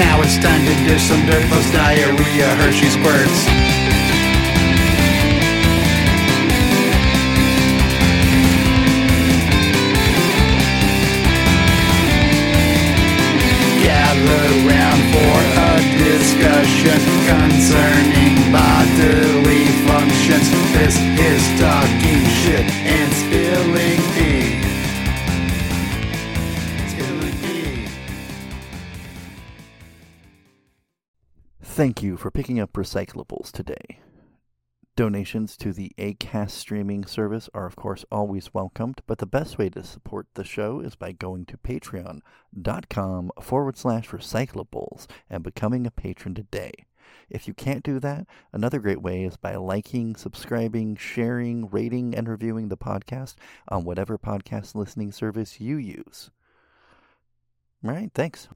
Now it's time to dish some dirt, plus diarrhea, Hershey squirts. Gather for a discussion concerning bodily functions. This is talking shit and spilling pee. Spilling pee.
Thank you for picking up recyclables today. Donations to the ACAST streaming service are, of course, always welcomed, but the best way to support the show is by going to patreon.com forward slash recyclables and becoming a patron today. If you can't do that, another great way is by liking, subscribing, sharing, rating, and reviewing the podcast on whatever podcast listening service you use. All right, thanks.